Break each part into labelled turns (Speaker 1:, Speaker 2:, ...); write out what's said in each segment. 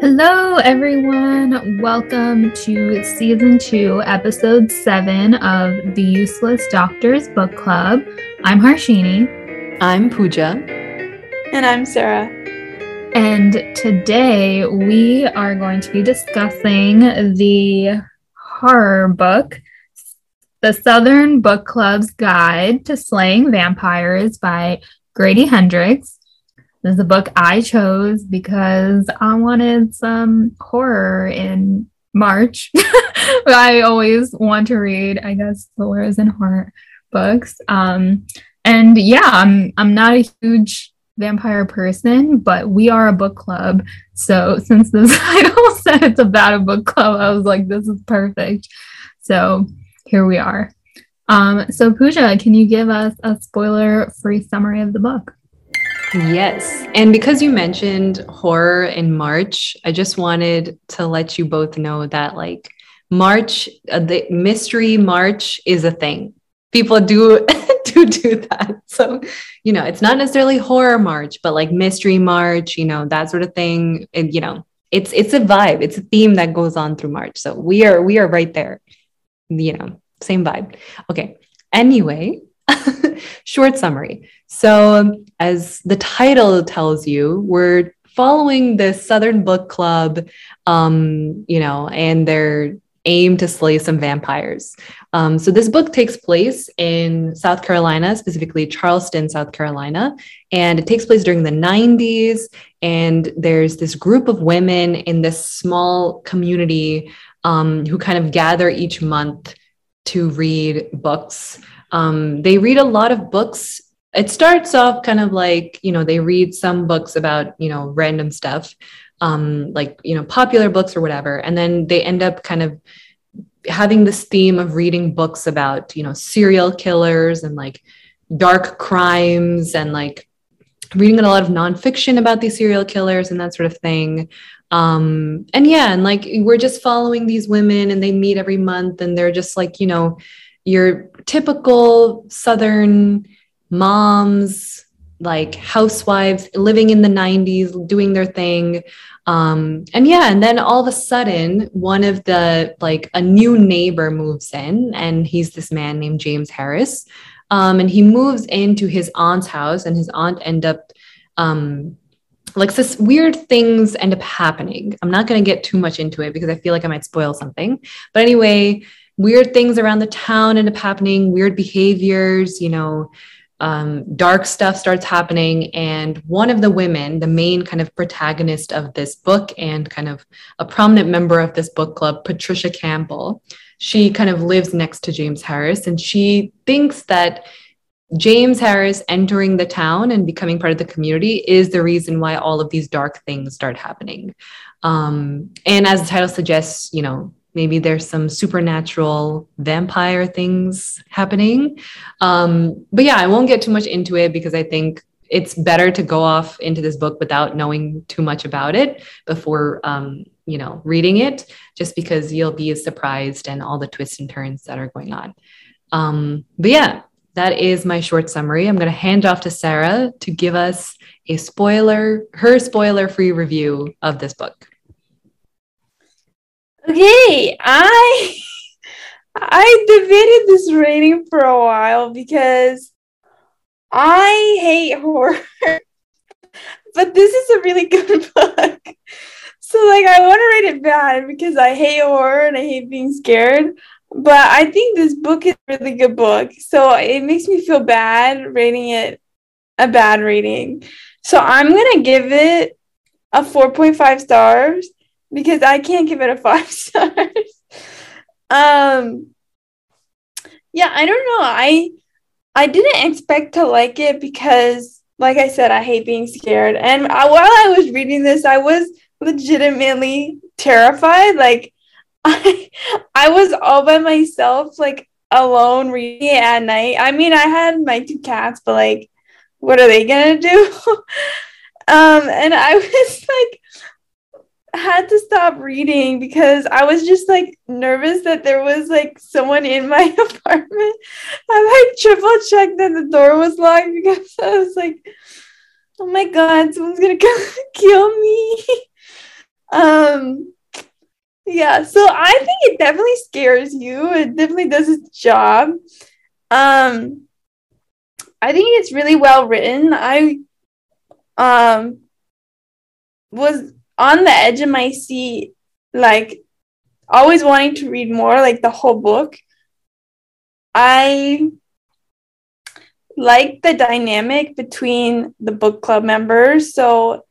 Speaker 1: Hello, everyone. Welcome to season two, episode seven of the Useless Doctors Book Club. I'm Harshini.
Speaker 2: I'm Pooja.
Speaker 3: And I'm Sarah.
Speaker 1: And today we are going to be discussing the horror book, The Southern Book Club's Guide to Slaying Vampires by Grady Hendrix. This is a book I chose because I wanted some horror in March. I always want to read, I guess, thrillers and horror books. Um, and yeah, I'm I'm not a huge vampire person, but we are a book club. So since the title said it's about a book club, I was like, this is perfect. So here we are. Um, so Pooja, can you give us a spoiler-free summary of the book?
Speaker 2: Yes. And because you mentioned horror in March, I just wanted to let you both know that like March, uh, the mystery March is a thing. People do do do that. So, you know, it's not necessarily horror March, but like mystery March, you know, that sort of thing. And you know, it's it's a vibe, it's a theme that goes on through March. So we are we are right there. You know, same vibe. Okay. Anyway, short summary. So, as the title tells you, we're following the Southern Book Club, um, you know, and their aim to slay some vampires. Um, so, this book takes place in South Carolina, specifically Charleston, South Carolina, and it takes place during the 90s. And there's this group of women in this small community um, who kind of gather each month to read books. Um, they read a lot of books. It starts off kind of like you know they read some books about you know random stuff um, like you know popular books or whatever. And then they end up kind of having this theme of reading books about you know serial killers and like dark crimes and like reading a lot of nonfiction about these serial killers and that sort of thing. Um, and yeah and like we're just following these women and they meet every month and they're just like you know your typical southern moms, like housewives living in the 90s, doing their thing. Um, and yeah, and then all of a sudden, one of the like a new neighbor moves in, and he's this man named James Harris. Um, and he moves into his aunt's house, and his aunt end up um, like this weird things end up happening. I'm not going to get too much into it because I feel like I might spoil something. But anyway, weird things around the town end up happening, weird behaviors, you know, um, dark stuff starts happening. And one of the women, the main kind of protagonist of this book and kind of a prominent member of this book club, Patricia Campbell, she kind of lives next to James Harris. And she thinks that James Harris entering the town and becoming part of the community is the reason why all of these dark things start happening. Um, and as the title suggests, you know, maybe there's some supernatural vampire things happening. Um, but yeah i won't get too much into it because i think it's better to go off into this book without knowing too much about it before um, you know reading it just because you'll be surprised and all the twists and turns that are going on. Um, but yeah that is my short summary. I'm going to hand off to sarah to give us a spoiler her spoiler free review of this book
Speaker 3: Okay, I I debated this rating for a while because I hate horror. but this is a really good book. So like I want to rate it bad because I hate horror and I hate being scared. But I think this book is a really good book. So it makes me feel bad rating it a bad rating. So I'm to give it a 4.5 stars because I can't give it a five stars. um yeah, I don't know. I I didn't expect to like it because like I said, I hate being scared. And I, while I was reading this, I was legitimately terrified. Like I I was all by myself, like alone reading it at night. I mean, I had my two cats, but like, what are they gonna do? um, and I was like had to stop reading because I was just like nervous that there was like someone in my apartment. I like triple checked that the door was locked because I was like, oh my god, someone's gonna kill me. Um yeah, so I think it definitely scares you. It definitely does its job. Um I think it's really well written. I um was on the edge of my seat like always wanting to read more like the whole book. I like the dynamic between the book club members. So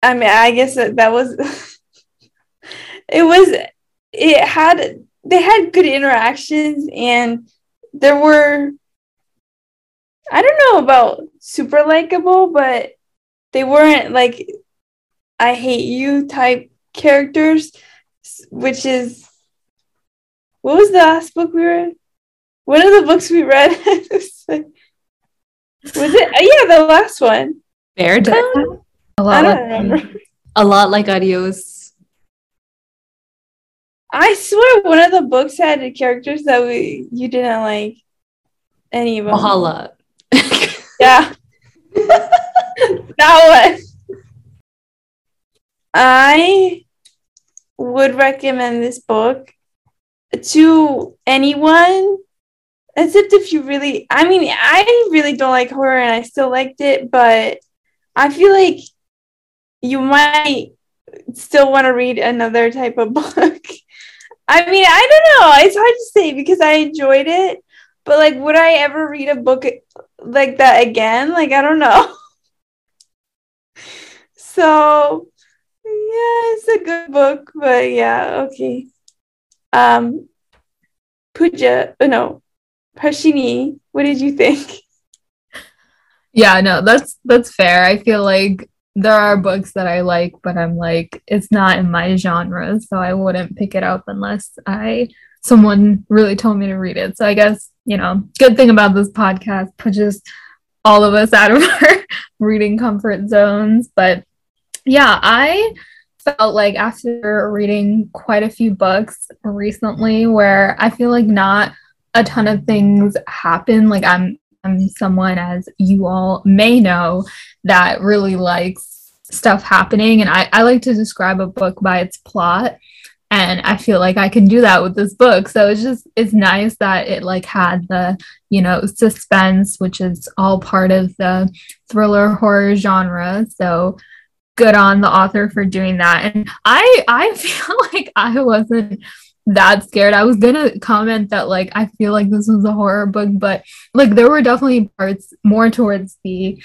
Speaker 3: I mean, I guess that, that was it was it had they had good interactions and there were I don't know about super likable, but they weren't like I hate you type characters, which is what was the last book we read? One of the books we read was it? Oh, yeah, the last one.
Speaker 2: Bear Down?
Speaker 1: Uh, a lot, like,
Speaker 2: a lot like Adios.
Speaker 3: I swear one of the books had characters that we you didn't like any of them.
Speaker 2: Mahala.
Speaker 3: yeah. that one. I would recommend this book to anyone except if you really I mean I really don't like horror and I still liked it but I feel like you might still want to read another type of book. I mean, I don't know. It's hard to say because I enjoyed it, but like would I ever read a book like that again? Like I don't know. so it's a good book, but yeah, okay. Um, Pooja, oh no, Harshini, what did you think?
Speaker 1: Yeah, no, that's that's fair. I feel like there are books that I like, but I'm like, it's not in my genre, so I wouldn't pick it up unless I someone really told me to read it. So I guess, you know, good thing about this podcast pushes all of us out of our reading comfort zones. But yeah, I felt like after reading quite a few books recently where I feel like not a ton of things happen. Like I'm I'm someone as you all may know that really likes stuff happening and I, I like to describe a book by its plot and i feel like i can do that with this book so it's just it's nice that it like had the you know suspense which is all part of the thriller horror genre so good on the author for doing that. And I I feel like I wasn't that scared. I was gonna comment that like I feel like this was a horror book, but like there were definitely parts more towards the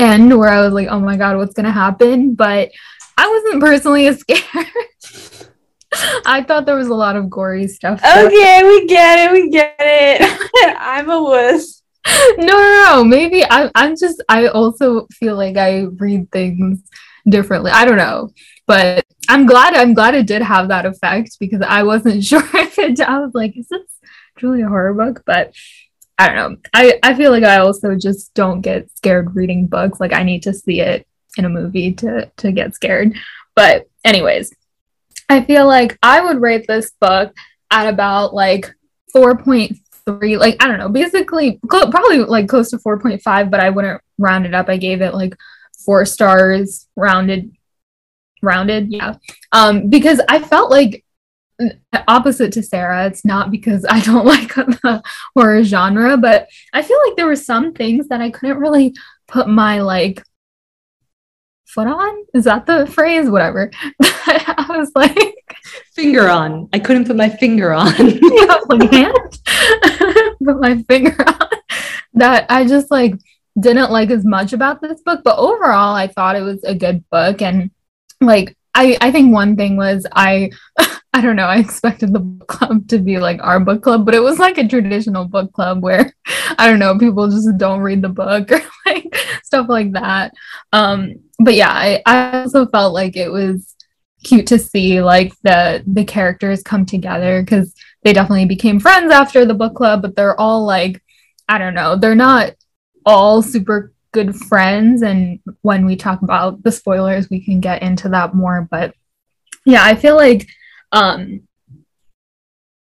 Speaker 1: end where I was like, oh my god, what's gonna happen? But I wasn't personally as scared. I thought there was a lot of gory stuff.
Speaker 3: Okay, we get it, we get it. I'm a wuss.
Speaker 1: No, no, no. Maybe I, I'm just. I also feel like I read things differently. I don't know, but I'm glad. I'm glad it did have that effect because I wasn't sure if it. I was like, is this truly a horror book? But I don't know. I I feel like I also just don't get scared reading books. Like I need to see it in a movie to to get scared. But anyways, I feel like I would rate this book at about like 4.3 like I don't know, basically cl- probably like close to 4.5, but I wouldn't round it up. I gave it like four stars rounded rounded yeah. Um because i felt like opposite to sarah it's not because i don't like the horror genre but i feel like there were some things that i couldn't really put my like foot on. Is that the phrase? Whatever. I was like
Speaker 2: finger on. I couldn't put my finger on.
Speaker 1: Yeah, like hand. Put my finger on. That i just like didn't like as much about this book, but overall I thought it was a good book and like I I think one thing was I I don't know, I expected the book club to be like our book club, but it was like a traditional book club where I don't know, people just don't read the book or like stuff like that. Um but yeah, I, I also felt like it was cute to see like the the characters come together because they definitely became friends after the book club, but they're all like I don't know, they're not all super good friends and when we talk about the spoilers we can get into that more but yeah i feel like um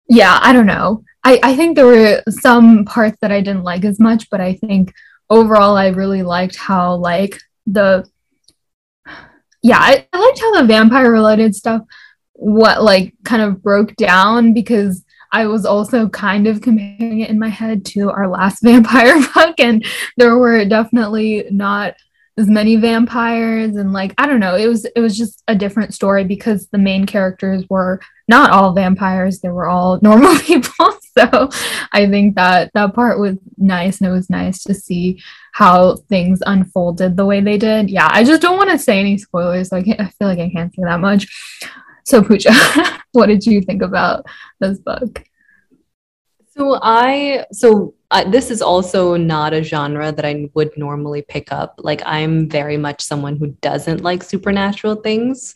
Speaker 1: yeah i don't know. I i think there were some parts that i didn't like as much but i think overall i really liked how like the yeah, I, I liked how the vampire related stuff what like kind of broke down because I was also kind of comparing it in my head to our last vampire book, and there were definitely not as many vampires and like I don't know, it was it was just a different story because the main characters were not all vampires, they were all normal people. So I think that that part was nice and it was nice to see how things unfolded the way they did. Yeah, I just don't want to say any spoilers. So I, I feel like I can't say that much. So Pooja, what did you think about this book?
Speaker 2: So I so this is also not a genre that I would normally pick up. Like I'm very much someone who doesn't like supernatural things.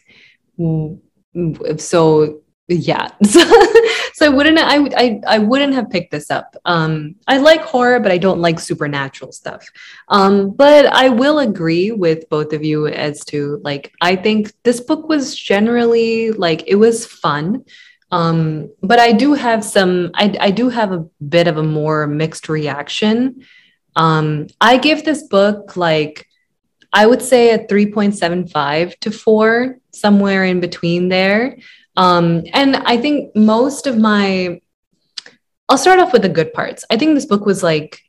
Speaker 2: So yeah, so I wouldn't I, I I wouldn't have picked this up. Um, I like horror, but I don't like supernatural stuff. Um, but I will agree with both of you as to like I think this book was generally like it was fun. Um, but I do have some, I, I do have a bit of a more mixed reaction. Um, I give this book like, I would say a 3.75 to 4, somewhere in between there. Um, and I think most of my, I'll start off with the good parts. I think this book was like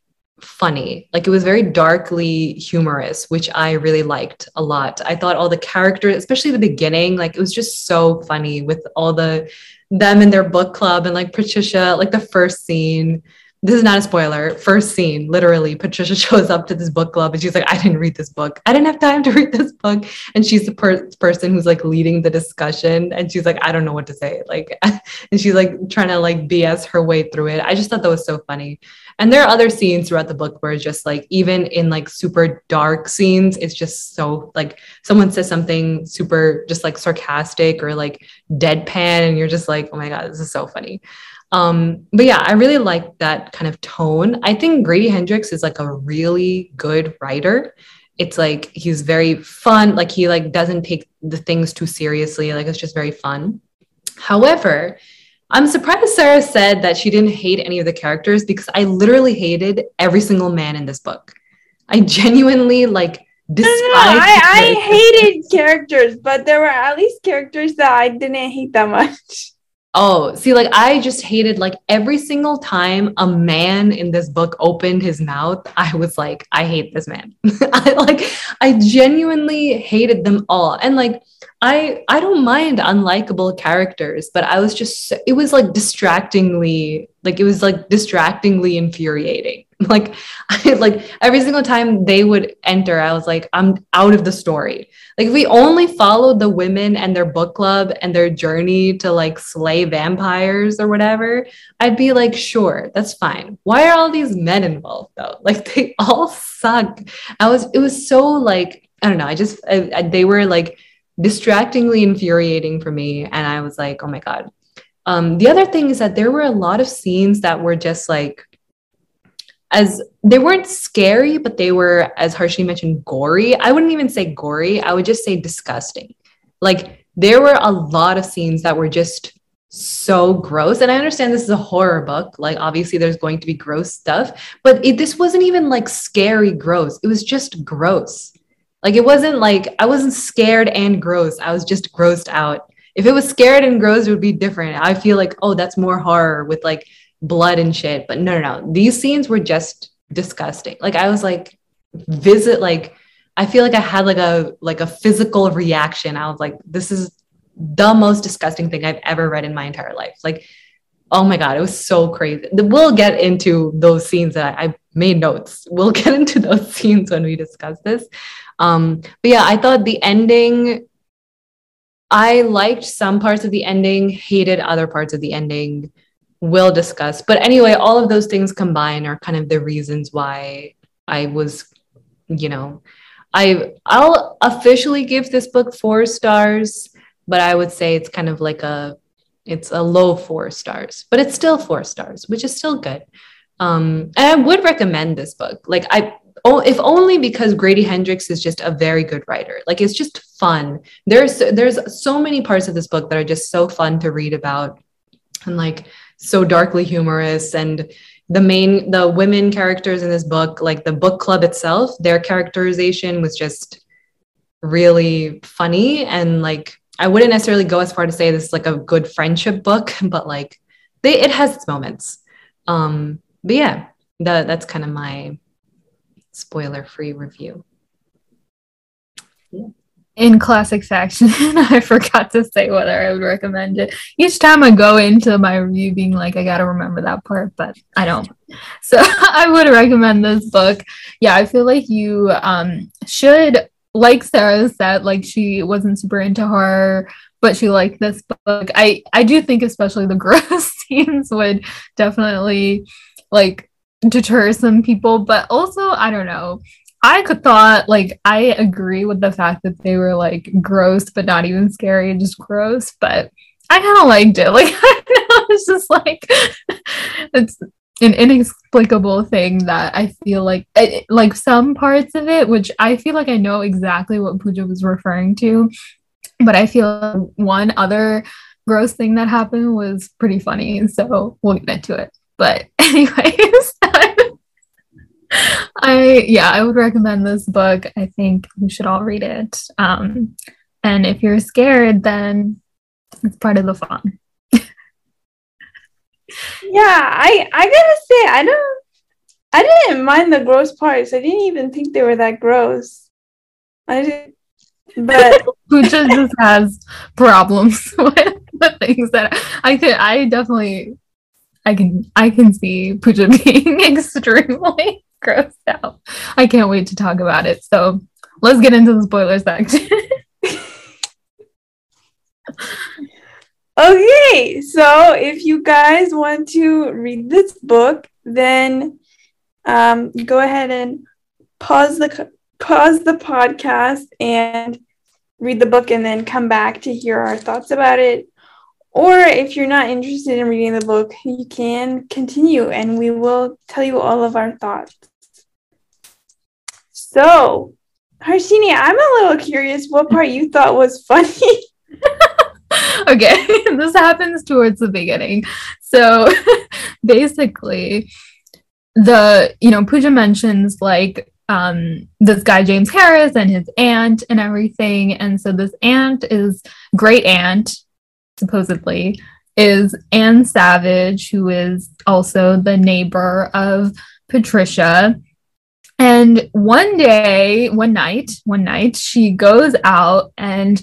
Speaker 2: funny. Like it was very darkly humorous, which I really liked a lot. I thought all the characters, especially the beginning, like it was just so funny with all the them in their book club and like Patricia, like the first scene. This is not a spoiler. First scene, literally, Patricia shows up to this book club and she's like, I didn't read this book. I didn't have time to read this book. And she's the per- person who's like leading the discussion. And she's like, I don't know what to say. Like, and she's like trying to like BS her way through it. I just thought that was so funny. And there are other scenes throughout the book where it's just like, even in like super dark scenes, it's just so like someone says something super just like sarcastic or like deadpan, and you're just like, oh my God, this is so funny. Um, but yeah, I really like that kind of tone. I think Grady Hendrix is like a really good writer. It's like he's very fun, like he like doesn't take the things too seriously, like it's just very fun. However, I'm surprised Sarah said that she didn't hate any of the characters because I literally hated every single man in this book. I genuinely like despised. No, no,
Speaker 3: I, I hated characters, but there were at least characters that I didn't hate that much.
Speaker 2: Oh, see, like I just hated like every single time a man in this book opened his mouth, I was like, I hate this man. I like I genuinely hated them all. And like I I don't mind unlikable characters, but I was just it was like distractingly like it was like distractingly infuriating. Like I like every single time they would enter, I was like, I'm out of the story. Like if we only followed the women and their book club and their journey to like slay vampires or whatever, I'd be like, sure, that's fine. Why are all these men involved though? Like they all suck. I was it was so like I don't know. I just I, I, they were like distractingly infuriating for me. And I was like, oh my God. Um, the other thing is that there were a lot of scenes that were just like, as they weren't scary, but they were, as Harshini mentioned, gory. I wouldn't even say gory, I would just say disgusting. Like, there were a lot of scenes that were just so gross. And I understand this is a horror book. Like, obviously, there's going to be gross stuff, but it, this wasn't even like scary gross. It was just gross. Like it wasn't like I wasn't scared and gross. I was just grossed out. If it was scared and gross, it would be different. I feel like, oh, that's more horror with like blood and shit. But no, no, no. These scenes were just disgusting. Like I was like, visit, like, I feel like I had like a like a physical reaction. I was like, this is the most disgusting thing I've ever read in my entire life. Like, oh my god, it was so crazy. We'll get into those scenes that I, I made notes. We'll get into those scenes when we discuss this. Um, but yeah, I thought the ending, I liked some parts of the ending, hated other parts of the ending. We'll discuss. But anyway, all of those things combined are kind of the reasons why I was, you know, I I'll officially give this book four stars, but I would say it's kind of like a it's a low four stars, but it's still four stars, which is still good. Um, and I would recommend this book. Like I oh, if only because Grady Hendrix is just a very good writer. Like it's just fun. There's there's so many parts of this book that are just so fun to read about and like so darkly humorous and the main the women characters in this book like the book club itself their characterization was just really funny and like I wouldn't necessarily go as far to say this is like a good friendship book, but like they it has its moments. Um, but yeah, that that's kind of my spoiler free review.
Speaker 1: Yeah. In classic faction, I forgot to say whether I would recommend it. Each time I go into my review being like, I gotta remember that part, but I don't. So I would recommend this book. Yeah, I feel like you um, should like Sarah said, like she wasn't super into horror, but she liked this book. I I do think especially the gross scenes would definitely like deter some people, but also I don't know. I thought like I agree with the fact that they were like gross, but not even scary, just gross. But I kind of liked it. Like it's just like it's an inexplicable thing that I feel like it, like some parts of it, which I feel like I know exactly what Pooja was referring to, but I feel one other gross thing that happened was pretty funny. So we'll get into it. But anyways, I yeah, I would recommend this book. I think you should all read it. Um, and if you're scared, then it's part of the fun
Speaker 3: yeah, I I gotta say I don't I didn't mind the gross parts. I didn't even think they were that gross. I did but
Speaker 1: Pooja just has problems with the things that I could I definitely I can I can see Pooja being extremely grossed out. I can't wait to talk about it. So let's get into the spoiler section.
Speaker 3: Okay, so if you guys want to read this book, then um, go ahead and pause the pause the podcast and read the book, and then come back to hear our thoughts about it. Or if you're not interested in reading the book, you can continue, and we will tell you all of our thoughts. So, Harshini, I'm a little curious what part you thought was funny.
Speaker 1: okay, this happens towards the beginning. So basically, the you know Pooja mentions like um this guy James Harris and his aunt and everything, and so this aunt is great aunt supposedly is Anne Savage, who is also the neighbor of Patricia. And one day, one night, one night, she goes out and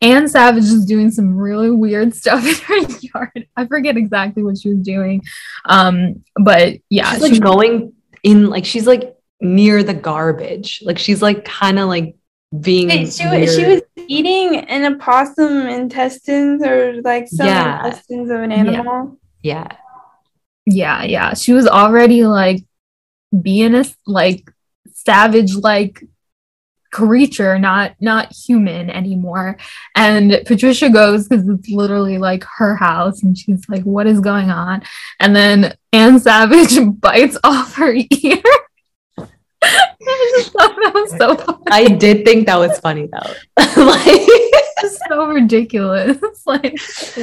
Speaker 1: Anne Savage is doing some really weird stuff in her yard. I forget exactly what she was doing. Um, but yeah.
Speaker 2: She's like she, going in like she's like near the garbage. Like she's like kind of like being
Speaker 3: she, was, she was eating an opossum intestines or like some yeah. intestines of an animal.
Speaker 2: Yeah.
Speaker 1: yeah. Yeah, yeah. She was already like being a like savage like creature, not not human anymore. And Patricia goes because it's literally like her house, and she's like, "What is going on?" And then Anne Savage bites off her ear. I
Speaker 2: just thought that was so funny. I did think that was funny though.
Speaker 1: like it's so ridiculous. like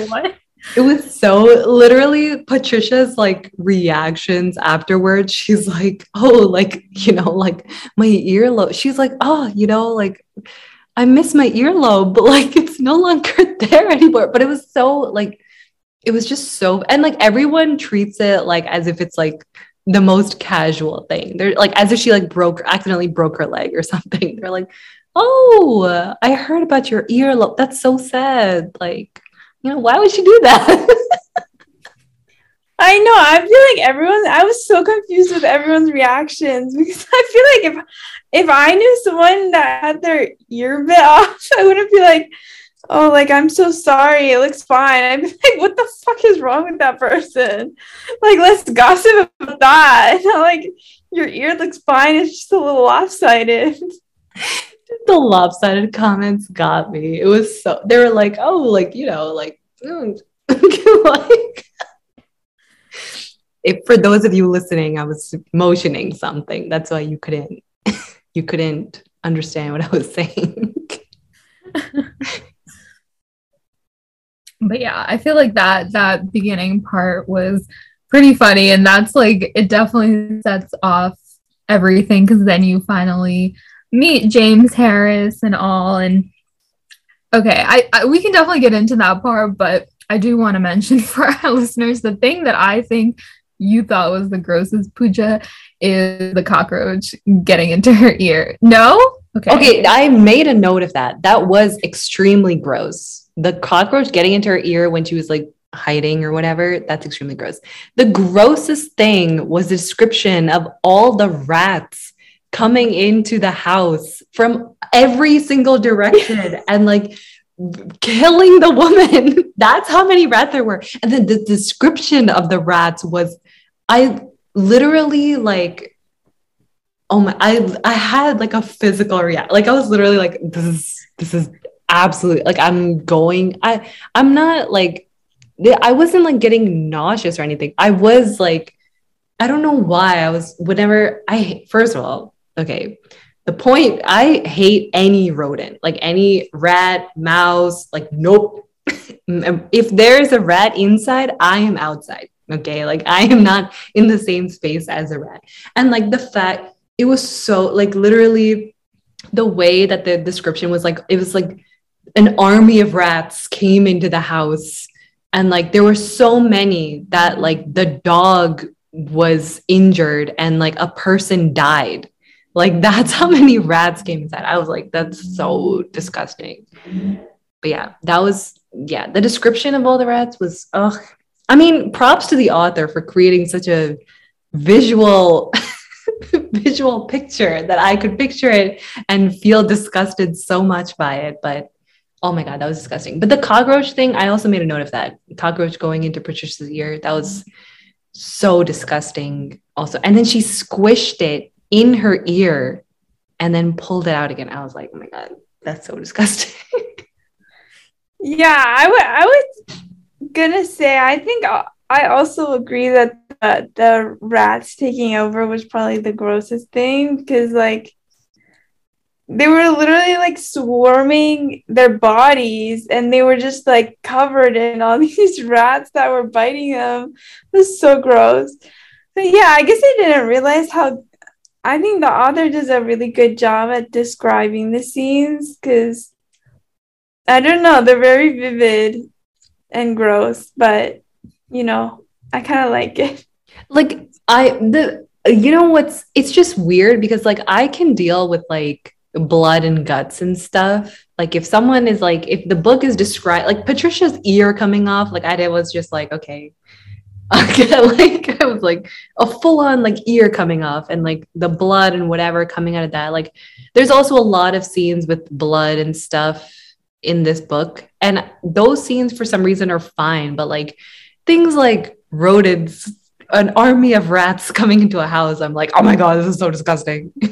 Speaker 1: what?
Speaker 2: It was so literally Patricia's like reactions afterwards. She's like, oh, like, you know, like my earlobe. She's like, oh, you know, like I miss my earlobe, but like it's no longer there anymore. But it was so like, it was just so, and like everyone treats it like as if it's like the most casual thing. They're like, as if she like broke, accidentally broke her leg or something. They're like, oh, I heard about your earlobe. That's so sad. Like, you know, why would she do that?
Speaker 3: I know. I feel like everyone. I was so confused with everyone's reactions because I feel like if if I knew someone that had their ear bit off, I wouldn't be like, "Oh, like I'm so sorry. It looks fine." I'd be like, "What the fuck is wrong with that person? Like, let's gossip about that." like, your ear looks fine. It's just a little lopsided.
Speaker 2: The lopsided comments got me. It was so they were like, oh, like you know, like, mm, like if for those of you listening, I was motioning something. That's why you couldn't you couldn't understand what I was saying.
Speaker 1: but yeah, I feel like that that beginning part was pretty funny, and that's like it definitely sets off everything because then you finally meet James Harris and all. And okay, I, I we can definitely get into that part, but I do want to mention for our listeners the thing that I think you thought was the grossest Pooja is the cockroach getting into her ear. No?
Speaker 2: Okay. Okay, I made a note of that. That was extremely gross. The cockroach getting into her ear when she was like hiding or whatever, that's extremely gross. The grossest thing was the description of all the rats coming into the house from every single direction and like killing the woman. That's how many rats there were. And then the description of the rats was I literally like oh my I I had like a physical react. Like I was literally like this is this is absolutely like I'm going I I'm not like I wasn't like getting nauseous or anything. I was like I don't know why I was whenever I first of all, okay. The point I hate any rodent, like any rat, mouse, like nope. if there's a rat inside, I am outside. Okay. Like I am not in the same space as a rat. And like the fact it was so like literally the way that the description was like, it was like an army of rats came into the house. And like there were so many that like the dog was injured and like a person died. Like that's how many rats came inside. I was like, that's so disgusting. But yeah, that was yeah, the description of all the rats was ugh, I mean, props to the author for creating such a visual visual picture that I could picture it and feel disgusted so much by it. But oh my god, that was disgusting. But the cockroach thing, I also made a note of that. Cockroach going into Patricia's ear, that was so disgusting. Also, and then she squished it in her ear and then pulled it out again. I was like, oh my god, that's so disgusting.
Speaker 3: yeah, I would I would gonna say I think uh, I also agree that the, the rats taking over was probably the grossest thing because like they were literally like swarming their bodies and they were just like covered in all these rats that were biting them. It was so gross. But yeah, I guess I didn't realize how I think the author does a really good job at describing the scenes because I don't know, they're very vivid and gross, but you know, I kind of like it.
Speaker 2: Like I the you know what's it's just weird because like I can deal with like blood and guts and stuff. Like if someone is like if the book is described like Patricia's ear coming off, like I was just like okay. like I was like a full on like ear coming off and like the blood and whatever coming out of that. Like there's also a lot of scenes with blood and stuff in this book. And those scenes, for some reason, are fine. But like things like rodents, an army of rats coming into a house, I'm like, oh my God, this is so disgusting.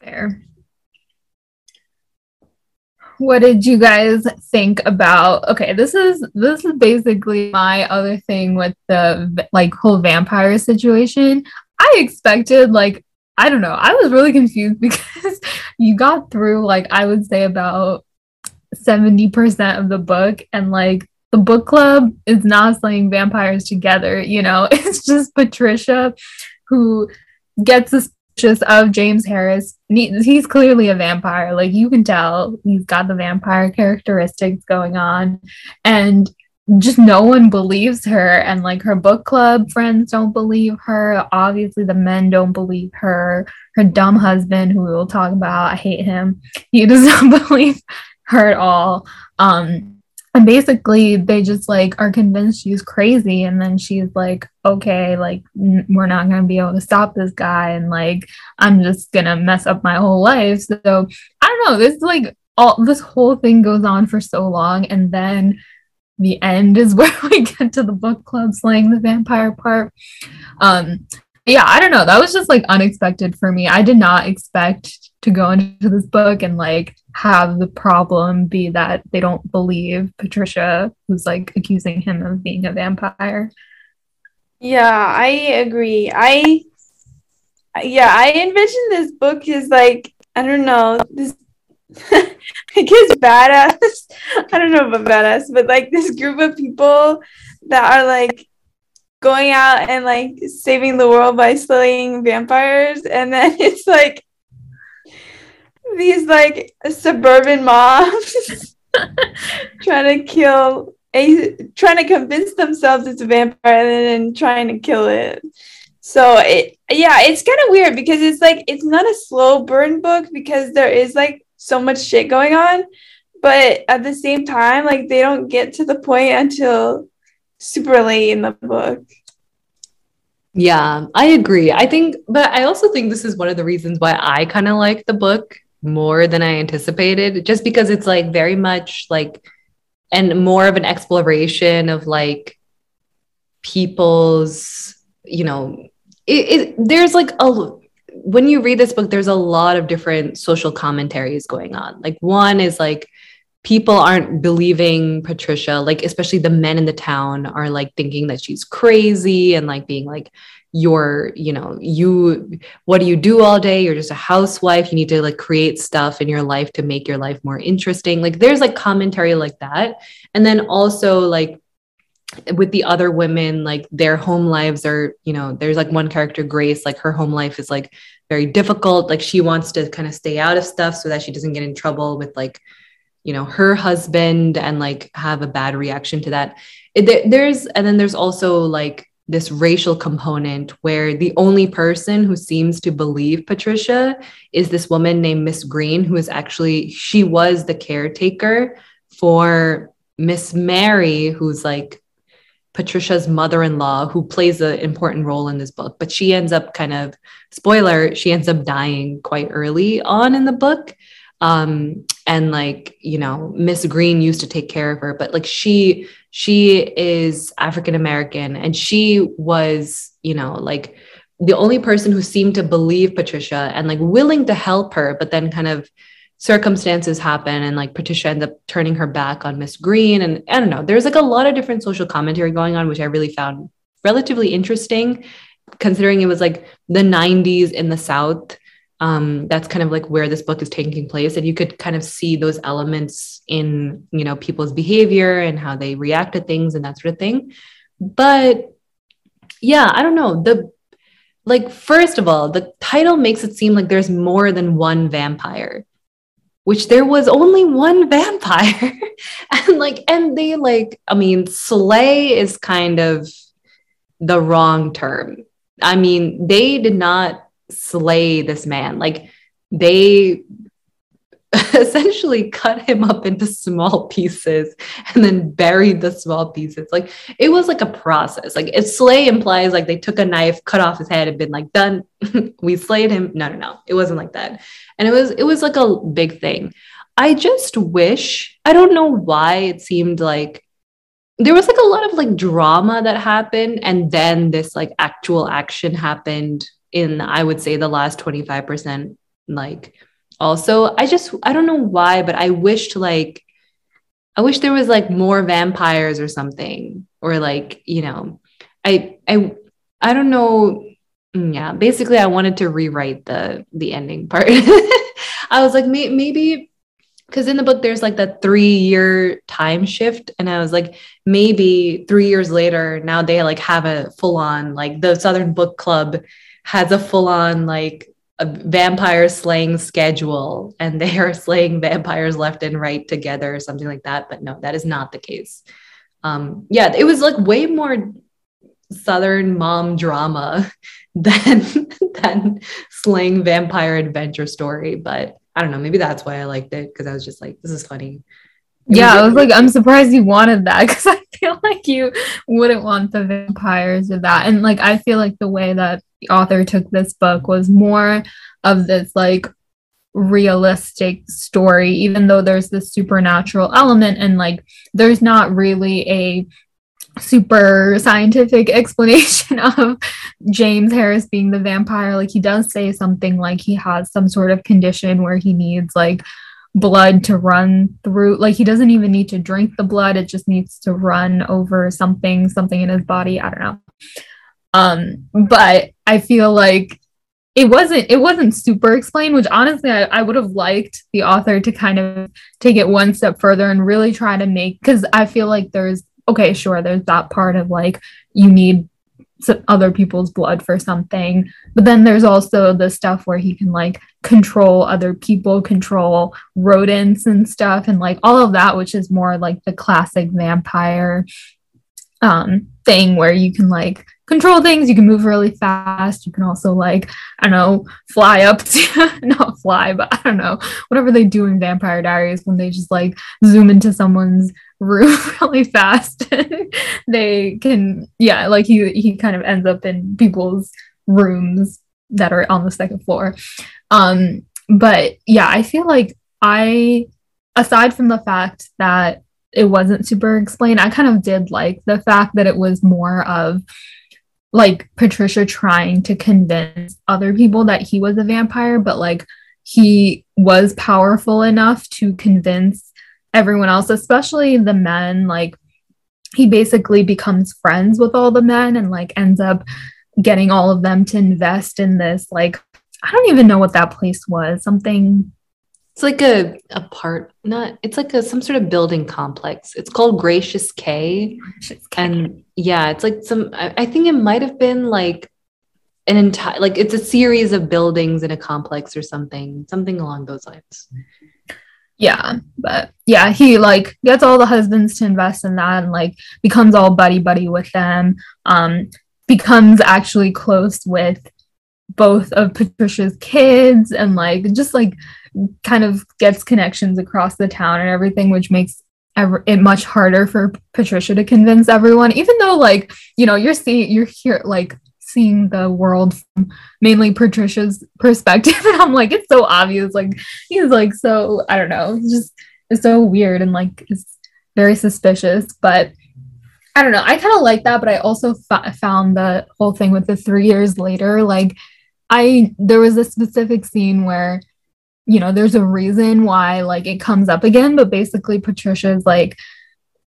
Speaker 1: Fair. What did you guys think about? Okay, this is this is basically my other thing with the like whole vampire situation. I expected like I don't know. I was really confused because you got through like I would say about 70% of the book and like the book club is not slaying vampires together, you know. It's just Patricia who gets suspicious of James Harris. He's clearly a vampire. Like you can tell he's got the vampire characteristics going on. And just no one believes her. And like her book club friends don't believe her. Obviously the men don't believe her. Her dumb husband who we will talk about i hate him. He does not believe her at all. Um and basically they just like are convinced she's crazy and then she's like okay like n- we're not going to be able to stop this guy and like i'm just going to mess up my whole life so i don't know this like all this whole thing goes on for so long and then the end is where we get to the book club slaying the vampire part. Um, yeah, I don't know. That was just like unexpected for me. I did not expect to go into this book and like have the problem be that they don't believe Patricia, who's like accusing him of being a vampire.
Speaker 3: Yeah, I agree. I yeah, I envision this book is like I don't know this I guess badass. I don't know about badass, but like this group of people that are like going out and like saving the world by slaying vampires and then it's like these like suburban moms trying to kill a trying to convince themselves it's a vampire and then trying to kill it. So it yeah it's kind of weird because it's like it's not a slow burn book because there is like so much shit going on but at the same time like they don't get to the point until super late in the book.
Speaker 2: Yeah i agree. I think but i also think this is one of the reasons why i kind of like the book more than i anticipated just because it's like very much like and more of an exploration of like people's you know it, it there's like a when you read this book there's a lot of different social commentaries going on. Like one is like people aren't believing Patricia, like especially the men in the town are like thinking that she's crazy and like being like, you're, you know, you, what do you do all day? You're just a housewife. You need to like create stuff in your life to make your life more interesting. Like there's like commentary like that. And then also like, with the other women like their home lives are you know there's like one character grace like her home life is like very difficult like she wants to kind of stay out of stuff so that she doesn't get in trouble with like you know her husband and like have a bad reaction to that it, there's and then there's also like this racial component where the only person who seems to believe Patricia is this woman named Miss Green, who is actually, she was the caretaker for Miss Mary, who's like Patricia's mother in law, who plays an important role in this book. But she ends up kind of, spoiler, she ends up dying quite early on in the book um and like you know miss green used to take care of her but like she she is african american and she was you know like the only person who seemed to believe patricia and like willing to help her but then kind of circumstances happen and like patricia ends up turning her back on miss green and i don't know there's like a lot of different social commentary going on which i really found relatively interesting considering it was like the 90s in the south um, that's kind of like where this book is taking place. And you could kind of see those elements in you know people's behavior and how they react to things and that sort of thing. But yeah i don't know. The like first of all the title makes it seem like there's more than one vampire which there was only one vampire. And like and they like i mean slay is kind of the wrong term. I mean they did not slay this man. Like they essentially cut him up into small pieces and then buried the small pieces. Like it was like a process. Like if slay implies like they took a knife, cut off his head, and been like, done, we slayed him. No, no, no. It wasn't like that. And it was it was like a big thing. I just wish, I don't know why it seemed like there was like a lot of like drama that happened and then this like actual action happened in I would say the last 25% like also I just I don't know why but I wished like I wish there was like more vampires or something or like you know I I I don't know mm, yeah basically I wanted to rewrite the the ending part. I was like may, maybe because in the book there's like that three year time shift and i was like maybe three years later now they like have a full on like the southern book club has a full on like a vampire slaying schedule and they are slaying vampires left and right together or something like that. But no, that is not the case. Um, yeah, it was like way more southern mom drama than than slaying vampire adventure story. But I don't know, maybe that's why I liked it because I was just like, this is funny.
Speaker 1: It yeah, was I was like, I'm surprised you wanted that because I feel like you wouldn't want the vampires or that. And like, I feel like the way that the author took this book was more of this like realistic story even though there's this supernatural element and like there's not really a super scientific explanation of James Harris being the vampire. Like he does say something like he has some sort of condition where he needs like blood to run through. Like he doesn't even need to drink the blood. It just needs to run over something something in his body. I don't know. Um, but I feel like it wasn't it wasn't super explained, which honestly I, I would have liked the author to kind of take it one step further and really try to make because I feel like there's okay, sure, there's that part of like you need other people's blood for something. But then there's also the stuff where he can like control other people, control rodents and stuff, and like all of that, which is more like the classic vampire um, thing where you can like control things. You can move really fast. You can also like, I don't know, fly up to not fly, but I don't know, whatever they do in Vampire Diaries when they just like zoom into someone's room really fast. they can yeah, like he he kind of ends up in people's rooms that are on the second floor. Um, but yeah, I feel like I aside from the fact that it wasn't super explained, I kind of did like the fact that it was more of like Patricia trying to convince other people that he was a vampire, but like he was powerful enough to convince everyone else, especially the men. Like he basically becomes friends with all the men and like ends up getting all of them to invest in this. Like, I don't even know what that place was. Something
Speaker 2: it's like a a part, not it's like a some sort of building complex. It's called Gracious K. Gracious K. And yeah, it's like some I, I think it might have been like an entire like it's a series of buildings in a complex or something, something along those lines.
Speaker 1: Yeah, but yeah, he like gets all the husbands to invest in that and like becomes all buddy buddy with them. Um, becomes actually close with both of Patricia's kids and like just like kind of gets connections across the town and everything, which makes it much harder for Patricia to convince everyone. Even though, like, you know, you're seeing, you're here, like, seeing the world from mainly Patricia's perspective, and I'm like, it's so obvious. Like, he's like so, I don't know, it's just it's so weird and like it's very suspicious, but. I don't know. I kind of like that, but I also f- found the whole thing with the three years later. Like, I there was a specific scene where you know, there's a reason why like it comes up again, but basically Patricia's like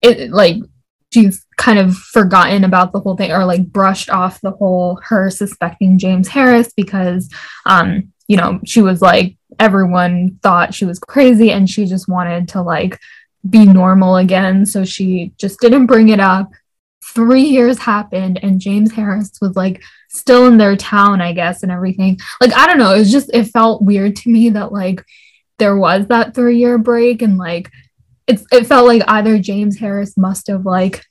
Speaker 1: it like she's kind of forgotten about the whole thing or like brushed off the whole her suspecting James Harris because um you know she was like everyone thought she was crazy and she just wanted to like be normal again. So she just didn't bring it up 3 years happened and James Harris was like still in their town, I guess, and everything. Like, I don't know. It was just, it felt weird to me that like there was that three year break and like it's, it felt like either James Harris must have like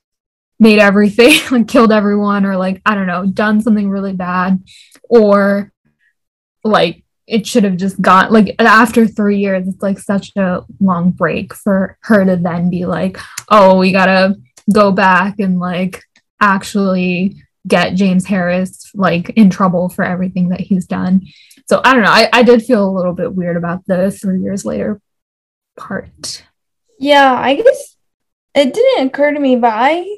Speaker 1: made everything, like killed everyone, or like, I don't know, done something really bad, or like it should have just gone like after three years it's like such a long break for her to then be like oh we gotta go back and like actually get James Harris like in trouble for everything that he's done. So I don't know. I, I did feel a little bit weird about the three years later part.
Speaker 3: Yeah, I guess it didn't occur to me, but I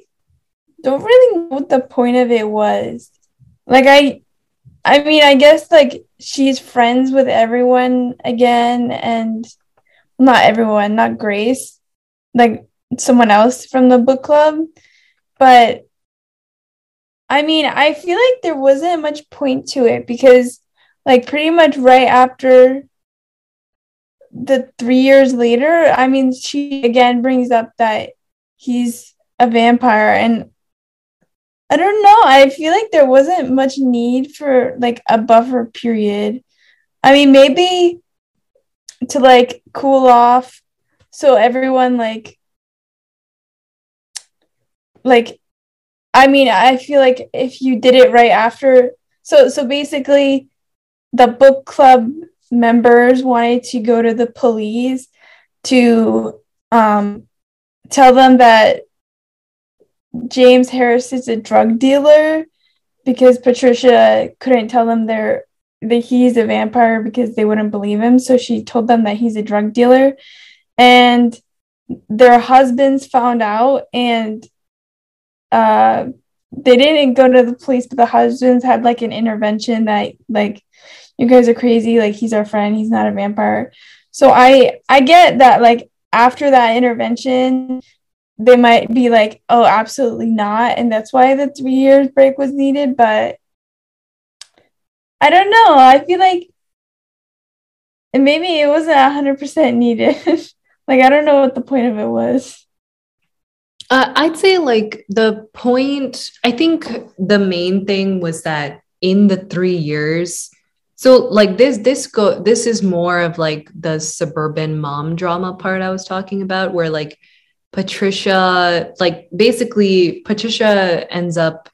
Speaker 3: don't really know what the point of it was. Like I I mean, I guess like she's friends with everyone again and not everyone, not Grace, like someone else from the book club. But I mean, I feel like there wasn't much point to it because, like, pretty much right after the three years later, I mean, she again brings up that he's a vampire, and I don't know. I feel like there wasn't much need for like a buffer period. I mean, maybe to like cool off so everyone like like I mean, I feel like if you did it right after, so so basically, the book club members wanted to go to the police to um, tell them that James Harris is a drug dealer because Patricia couldn't tell them they're that he's a vampire because they wouldn't believe him. So she told them that he's a drug dealer, and their husbands found out and uh, they didn't go to the police, but the husbands had like an intervention that like you guys are crazy, like he's our friend, he's not a vampire. So I I get that like after that intervention, they might be like, oh, absolutely not, and that's why the three years break was needed. But I don't know. I feel like and maybe it wasn't hundred percent needed. like I don't know what the point of it was.
Speaker 2: Uh, I'd say like the point, I think the main thing was that in the three years, so like this, this go, this is more of like the suburban mom drama part I was talking about, where like Patricia, like basically Patricia ends up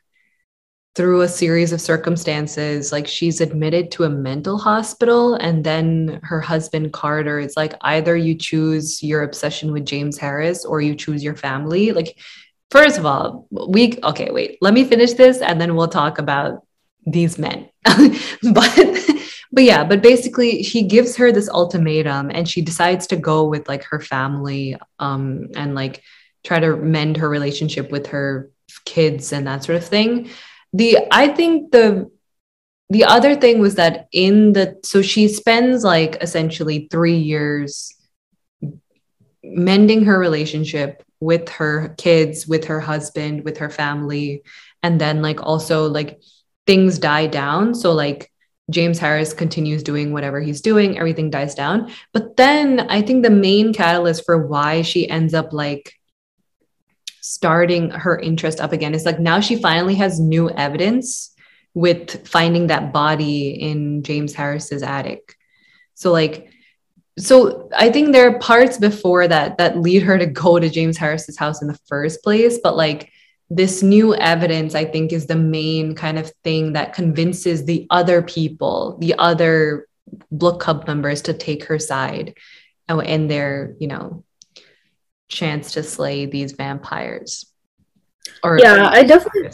Speaker 2: through a series of circumstances like she's admitted to a mental hospital and then her husband carter is like either you choose your obsession with james harris or you choose your family. Like first of all we okay wait let me finish this and then we'll talk about these men. But but yeah but basically he gives her this ultimatum and she decides to go with like her family um and like try to mend her relationship with her kids and that sort of thing the i think the the other thing was that in the so she spends like essentially three years mending her relationship with her kids with her husband with her family and then like also like things die down so like James Harris continues doing whatever he's doing, everything dies down. But then I think the main catalyst for why she ends up like starting her interest up again. It's like now she finally has new evidence with finding that body in James Harris's attic. So like so I think there are parts before that that lead her to go to James Harris's house in the first place, but like this new evidence I think is the main kind of thing that convinces the other people, the other book club members to take her side and their, you know, chance to slay these vampires.
Speaker 1: Or yeah, I definitely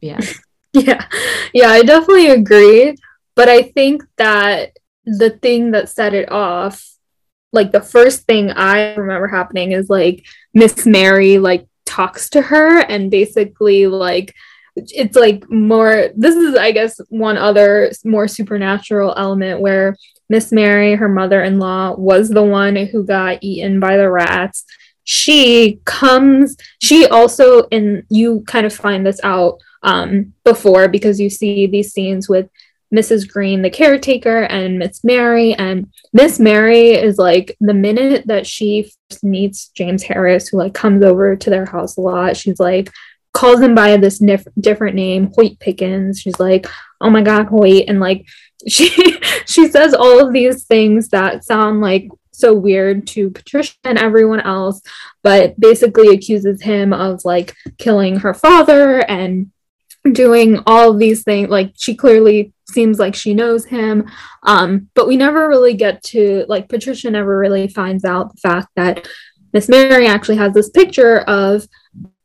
Speaker 2: yeah.
Speaker 1: yeah. Yeah, I definitely agree. But I think that the thing that set it off, like the first thing I remember happening is like Miss Mary like talks to her and basically like it's like more this is i guess one other more supernatural element where miss mary her mother-in-law was the one who got eaten by the rats she comes she also and you kind of find this out um, before because you see these scenes with mrs Greene the caretaker and miss mary and miss mary is like the minute that she meets james harris who like comes over to their house a lot she's like calls him by this nif- different name hoyt pickens. She's like oh my god hoyt and like she she says all of these things that sound like so weird to Patricia and everyone else, but basically accuses him of like killing her father and doing all these things. Like she clearly seems like she knows him. Um, but we never really get to like Patricia never really finds out the fact that Miss Mary actually has this picture of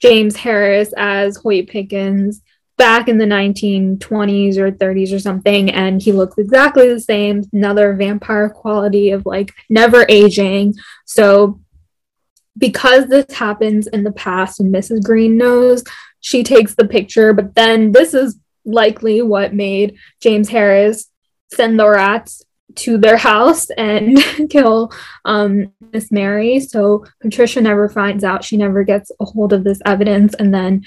Speaker 1: James Harris as Hoyt Pickens back in the 1920s or 30s or something and he looks exactly the same another vampire quality of like never aging so because this happens in the past and mrs Greene knows she takes the picture but then this is likely what made james harris send the rats to their house and kill um, Miss Mary. So Patricia never finds out. She never gets a hold of this evidence. And then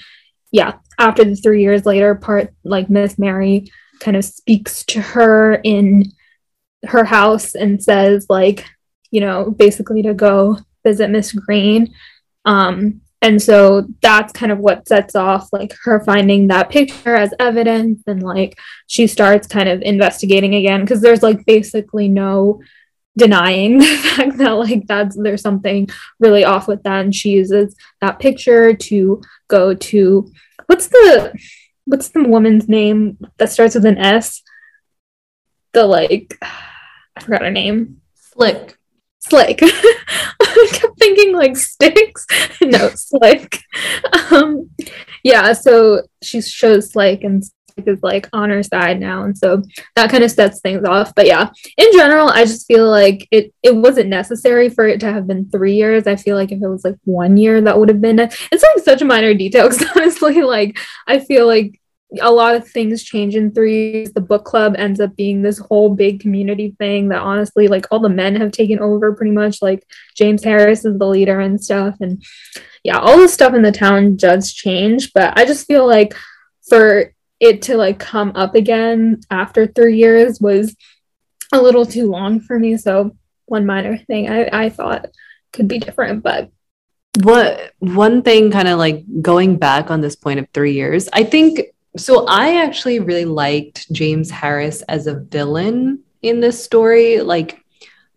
Speaker 1: yeah, after the three years later part, like Miss Mary kind of speaks to her in her house and says, like, you know, basically to go visit Miss Greene. Um, and so that's kind of what sets off like her finding that picture as evidence and like she starts kind of investigating again because there's like basically no denying the fact that like that's there's something really off with that. And she uses that picture to go to what's the what's the woman's name that starts with an S? The like I forgot her name.
Speaker 2: Slick.
Speaker 1: Slick. I kept thinking like sticks. No Slick. Um yeah so she shows Slick and is like on her side now and so that kind of sets things off. But yeah in general i just feel like it it wasn't necessary for it to have been three years. I feel like if it was like one year that would have been it's like such a minor detail because honestly. Like i feel like a lot of things change in three the book club ends up being this whole big community thing that honestly like all the men have taken over pretty much. Like james harris is the leader and stuff and yeah all the stuff in the town does change but i just feel like for it to like come up again after three years was a little too long for me. So one minor thing I, I thought could be different, but
Speaker 2: what one thing kind of like going back on this point of three years, I think so. I actually really liked James Harris as a villain in this story. Like,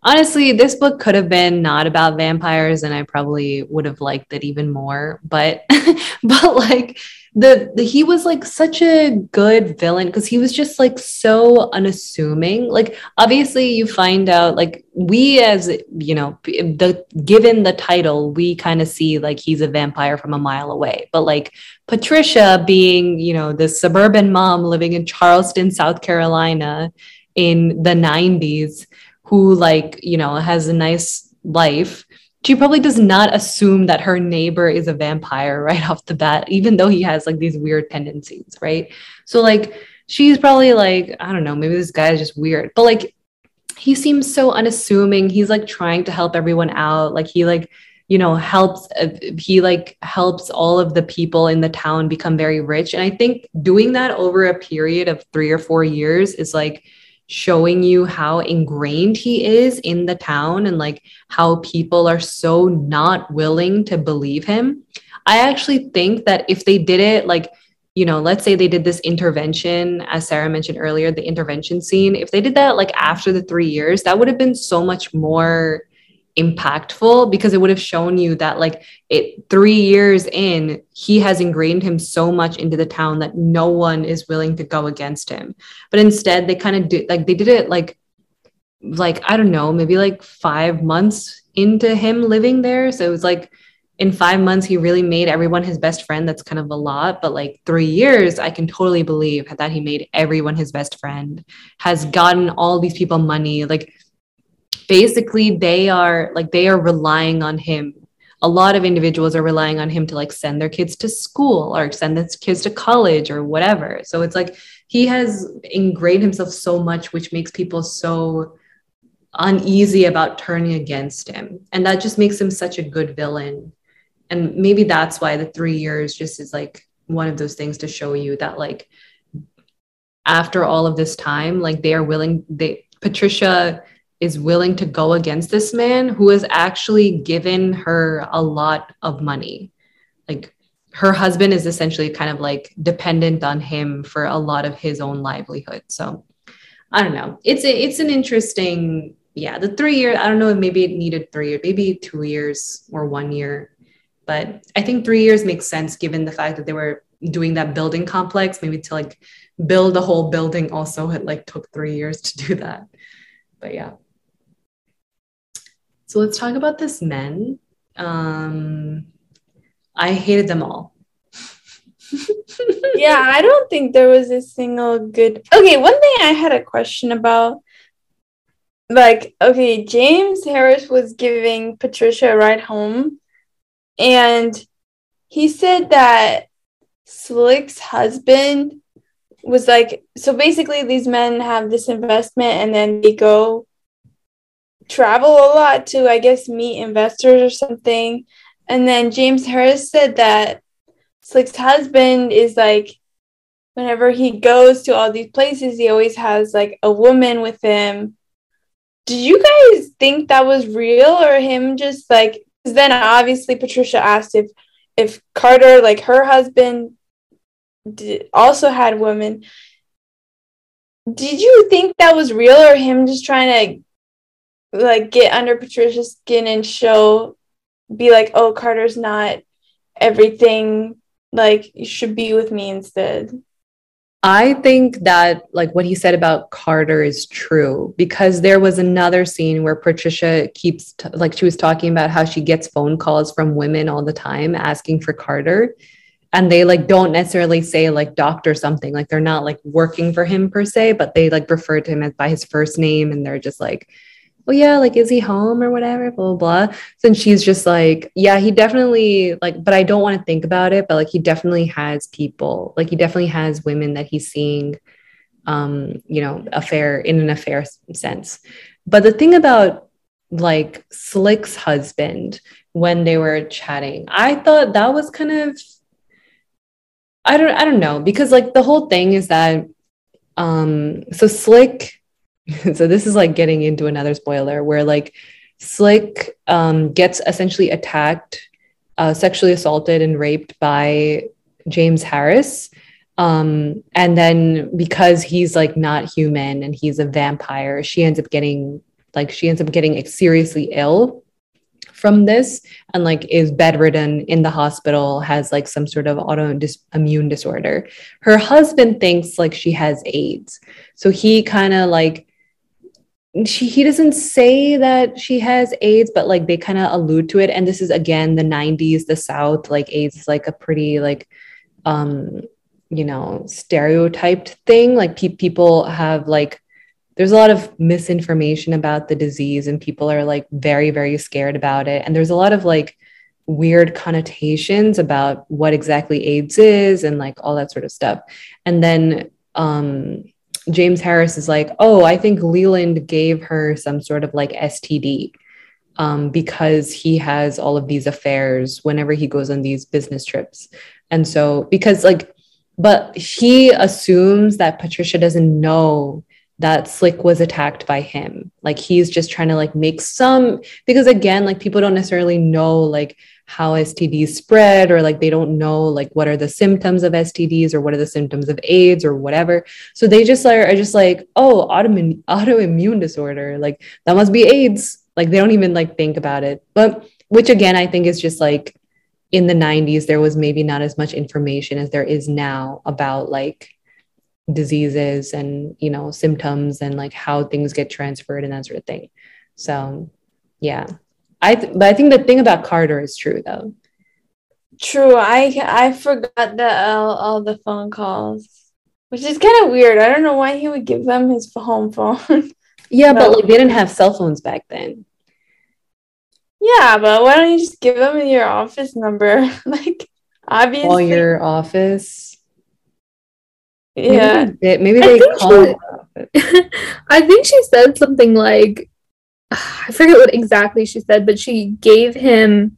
Speaker 2: honestly, this book could have been not about vampires, and I probably would have liked it even more. But, but like, the, the he was like such a good villain because he was just like so unassuming like obviously you find out like we as you know the given the title we kind of see like he's a vampire from a mile away but like patricia being you know the suburban mom living in charleston south carolina in the 90s who like you know has a nice life she probably does not assume that her neighbor is a vampire right off the bat, even though he has like these weird tendencies, right? So, like, she's probably like, I don't know, maybe this guy is just weird, but like, he seems so unassuming. He's like trying to help everyone out. Like, he like, you know, helps, uh, he like helps all of the people in the town become very rich. And I think doing that over a period of three or four years is like, showing you how ingrained he is in the town and like how people are so not willing to believe him. I actually think that if they did it like you know, let's say they did this intervention, as Sarah mentioned earlier, the intervention scene. If they did that like after the three years, that would have been so much more impactful because it would have shown you that like it 3 years in he has ingrained him so much into the town that no one is willing to go against him. But instead they kind of did like they did it like like I don't know maybe like 5 months into him living there. So it was like in 5 months he really made everyone his best friend. That's kind of a lot. But like 3 years I can totally believe that he made everyone his best friend has gotten all these people money. Like basically they are like they are relying on him. A lot of individuals are relying on him to like send their kids to school or send their kids to college or whatever. So it's like he has ingrained himself so much which makes people so uneasy about turning against him. And that just makes him such a good villain. And maybe that's why the three years just is like one of those things to show you that like after all of this time like they are willing they patricia is willing to go against this man who has actually given her a lot of money. Like her husband is essentially kind of like dependent on him for a lot of his own livelihood. So I don't know. It's a, it's an interesting yeah, the 3 year I don't know if maybe it needed 3 years, maybe 2 years or 1 year. But I think 3 years makes sense given the fact that they were doing that building complex maybe to like build a whole building also it like took 3 years to do that. But yeah. So let's talk about this men. Um, I hated them all.
Speaker 3: yeah, I don't think there was a single good. Okay, one thing I had a question about. Like, okay, James Harris was giving Patricia a ride home, and he said that Slick's husband was like, so basically, these men have this investment and then they go travel a lot to, I guess, meet investors or something. And then James Harris said that Slick's husband is like, whenever he goes to all these places, he always has like a woman with him. Did you guys think that was real or him just like? Because then obviously Patricia asked if if Carter, like her husband, did, also had women. Did you think that was real or him just trying to like get under Patricia's skin and show be like, oh, Carter's not everything. Like you should be with me instead.
Speaker 2: I think that like what he said about Carter is true because there was another scene where Patricia keeps t- like she was talking about how she gets phone calls from women all the time asking for Carter and they like don't necessarily say like doctor something like they're not like working for him per se but they like refer to him as by his first name and they're just like well, yeah, like, is he home or whatever, blah, blah, blah. So she's just like, yeah, he definitely, like, but I don't want to think about it, but like, he definitely has people, like, he definitely has women that he's seeing, um, you know, affair in an affair sense. But the thing about like Slick's husband, when they were chatting, I thought that was kind of, I don't, I don't know, because like the whole thing is that, um, so Slick, so this is like getting into another spoiler where like Slick um, gets essentially attacked uh, sexually assaulted and raped by James Harris. Um, and then because he's like not human and he's a vampire, she ends up getting like she ends up getting like, seriously ill from this and like is bedridden in the hospital has like some sort of autoimmune disorder her husband thinks like she has aids so he kind of like she he doesn't say that she has AIDS, but like they kind of allude to it. And this is again the 90s, the South, like AIDS is like a pretty like um you know stereotyped thing. Like pe- people have like there's a lot of misinformation about the disease and people are like very very scared about it and there's a lot of like weird connotations about what exactly aids is and like all that sort of stuff and then um james harris is like oh i think leland gave her some sort of like std um, because he has all of these affairs whenever he goes on these business trips. And so because like but he assumes that patricia doesn't know that Slick was attacked by him. Like he's just trying to like make some because again, like people don't necessarily know like how STDs spread or like they don't know like what are the symptoms of STDs or what are the symptoms of AIDS or whatever. So they just are, are just like, oh, autoimmune autoimmune disorder, like that must be AIDS. Like they don't even like think about it. But which again, I think is just like in the 90s, there was maybe not as much information as there is now about like diseases and you know symptoms and like how things get transferred and that sort of thing. So yeah. I th- but i think the thing about carter is true though.
Speaker 3: True. I i forgot the all, all the phone calls which is kind of weird. I don't know why he would give them his home phone.
Speaker 2: Yeah but like they didn't have cell phones back then.
Speaker 3: Yeah but why don't you just give them your office number? Like obviously
Speaker 2: all your office
Speaker 3: yeah.
Speaker 2: Maybe they, maybe they call
Speaker 1: she, it. I think she said something like, I forget what exactly she said, but she gave him,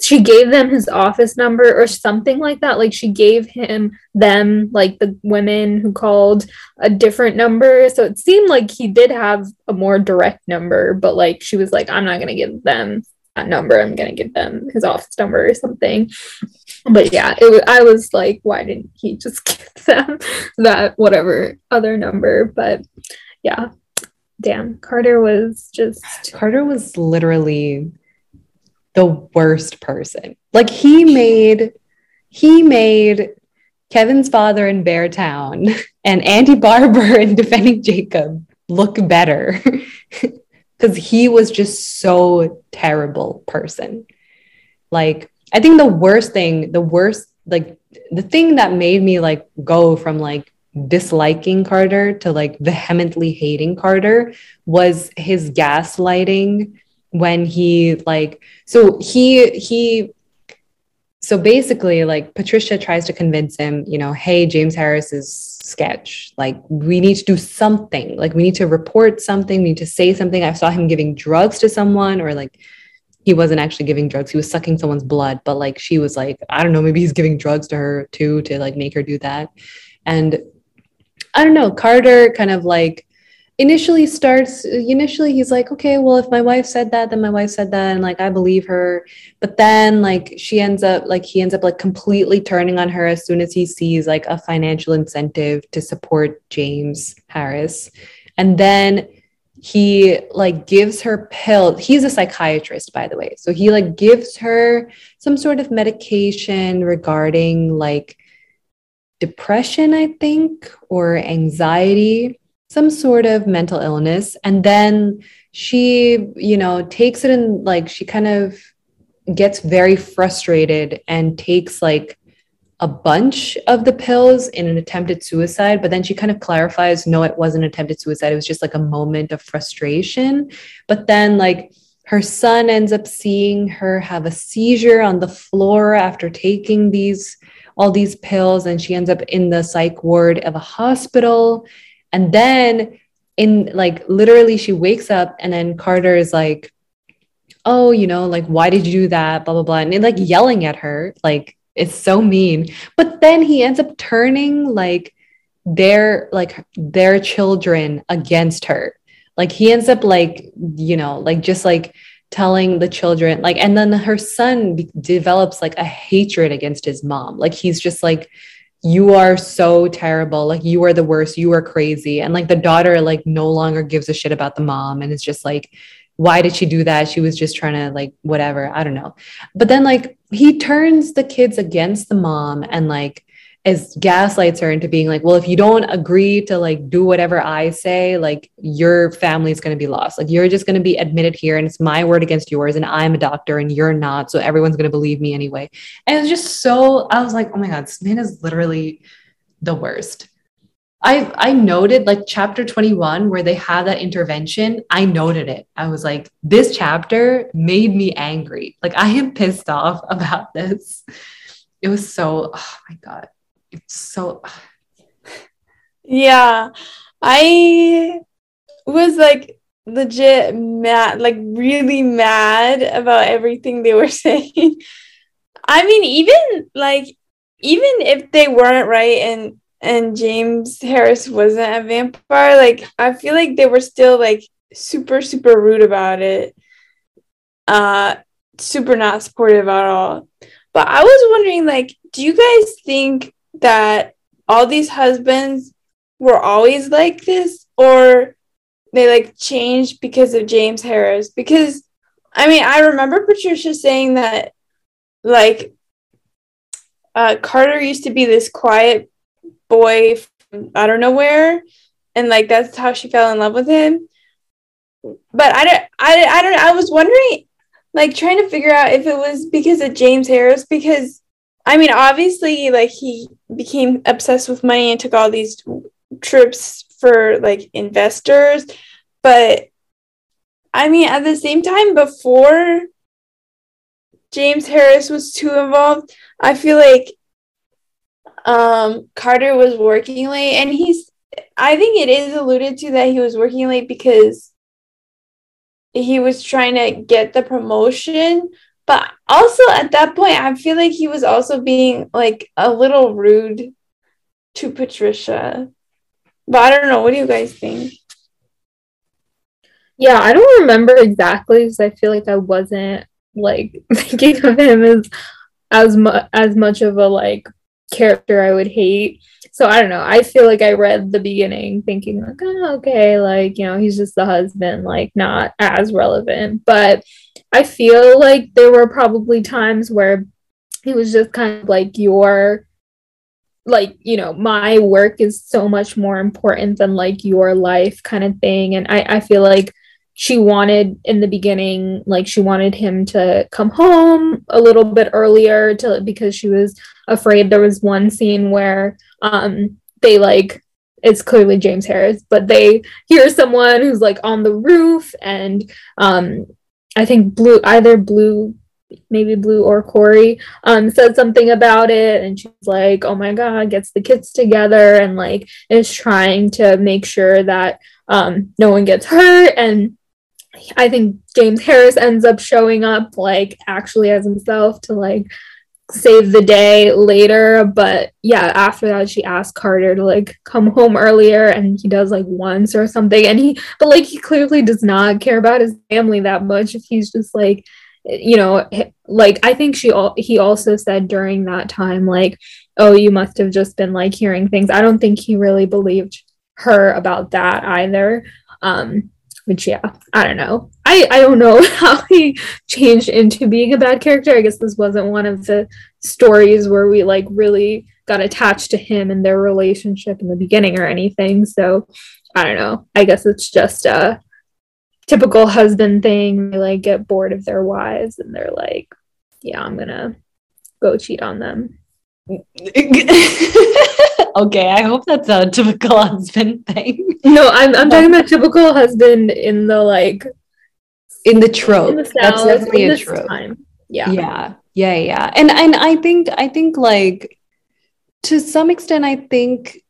Speaker 1: she gave them his office number or something like that. Like she gave him them, like the women who called a different number. So it seemed like he did have a more direct number, but like she was like, I'm not going to give them that number. I'm going to give them his office number or something but yeah, it was, I was like, why didn't he just give them that whatever other number? But yeah, damn, Carter was just
Speaker 2: Carter was literally the worst person. Like he made he made Kevin's father in Beartown and Andy Barber in Defending Jacob look better because he was just so terrible person. Like I think the worst thing, the worst, like the thing that made me like go from like disliking Carter to like vehemently hating Carter was his gaslighting when he like so he he so basically like Patricia tries to convince him, you know, hey, James Harris's sketch, like we need to do something. Like we need to report something, we need to say something. I saw him giving drugs to someone or like he wasn't actually giving drugs. He was sucking someone's blood but like she was like i don't know maybe he's giving drugs to her too to like make her do that. And i don't know carter kind of like initially starts initially he's like okay well if my wife said that then my wife said that and like i believe her. But then like she ends up like he ends up like completely turning on her as soon as he sees like a financial incentive to support james harris. And then he like gives her pill. He's a psychiatrist by the way. So he like gives her some sort of medication regarding like depression i think or anxiety some sort of mental illness. And then she you know takes it and like she kind of gets very frustrated and takes like a bunch of the pills in an attempted suicide, but then she kind of clarifies no, it wasn't attempted suicide. It was just like a moment of frustration. But then, like, her son ends up seeing her have a seizure on the floor after taking these all these pills and she ends up in the psych ward of a hospital and then in like literally she wakes up and then carter is like oh you know like why did you do that blah blah blah and like yelling at her like it's so mean. But then he ends up turning like their like their children against her. Like he ends up like, you know, like just like telling the children like and then her son develops like a hatred against his mom like he's just like you are so terrible like you are the worst you are crazy and like the daughter like no longer gives a shit about the mom and it's just like why did she do that she was just trying to like whatever i don't know but then like he turns the kids against the mom and like as gaslights her into being like, well, if you don't agree to like do whatever I say, like your family is going to be lost. Like you're just going to be admitted here and it's my word against yours. And I'm a doctor and you're not. So everyone's going to believe me anyway. And it's just so, I was like, oh my God, this man is literally the worst. I, I noted like chapter 21 where they have that intervention. I noted it. I was like, this chapter made me angry. Like I am pissed off about this. It was so, oh my God it's so
Speaker 3: yeah i was like legit mad like really mad about everything they were saying i mean even like even if they weren't right and and james harris wasn't a vampire like i feel like they were still like super super rude about it. Uh super not supportive at all. But i was wondering like do you guys think that all these husbands were always like this or they like changed because of James Harris? Because I mean I remember Patricia saying that like uh, Carter used to be this quiet boy from I don't know where and like that's how she fell in love with him. But I don't I, I don't I was wondering like trying to figure out if it was because of James Harris because I mean, obviously, like he became obsessed with money and took all these trips for like investors, but I mean, at the same time, before James Harris was too involved, I feel like um, Carter was working late, and he's. I think it is alluded to that he was working late because he was trying to get the promotion, but also at that point, I feel like he was also being like a little rude to Patricia. But I don't know. What do you guys think?
Speaker 1: Yeah, I don't remember exactly because I feel like I wasn't like thinking of him as as much as much of a like character I would hate. So I don't know. I feel like I read the beginning thinking like, oh, okay, like you know, he's just the husband, like not as relevant. But I feel like there were probably times where he was just kind of like your like you know my work is so much more important than like your life kind of thing and i i feel like she wanted in the beginning like she wanted him to come home a little bit earlier to because she was afraid there was one scene where um they like it's clearly James Harris but they hear someone who's like on the roof and um I think Blue, either Blue, maybe Blue or Korey, um, said something about it, and she's like, "Oh my god!" Gets the kids together and like is trying to make sure that um, no one gets hurt. And I think James Harris ends up showing up like actually as himself to like save the day later. But yeah, after that, she asked Carter to like come home earlier, and he does like once or something. And he, but like, he clearly does not care about his family that much if he's just like, you know, like I think she, all he also said during that time, like, oh, you must have just been like hearing things. I don't think he really believed her about that either. Um, which yeah i don't know. I i don't know how he changed into being a bad character. I guess this wasn't one of the stories where we like really got attached to him and their relationship in the beginning or anything. So i don't know. I guess it's just a typical husband thing. They like get bored of their wives and they're like yeah i'm gonna go cheat on them
Speaker 2: okay, I hope that's a typical husband thing.
Speaker 1: No, I'm I'm talking about typical husband in the like
Speaker 2: in the trope. In the that's definitely a trope. Time. Yeah. Yeah. Yeah, yeah. And and I think I think like to some extent I think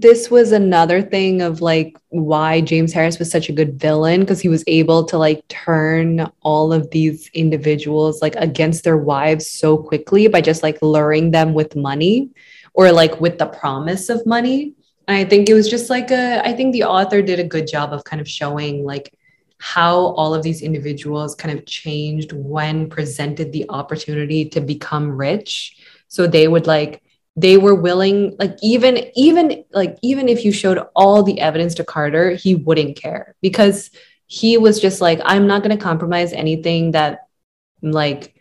Speaker 2: this was another thing of like why James Harris was such a good villain because he was able to like turn all of these individuals like against their wives so quickly by just like luring them with money or like with the promise of money. And I think it was just like a, I think the author did a good job of kind of showing like how all of these individuals kind of changed when presented the opportunity to become rich. So they would like they were willing like even even like even if you showed all the evidence to Carter, he wouldn't care because he was just like I'm not going to compromise anything that like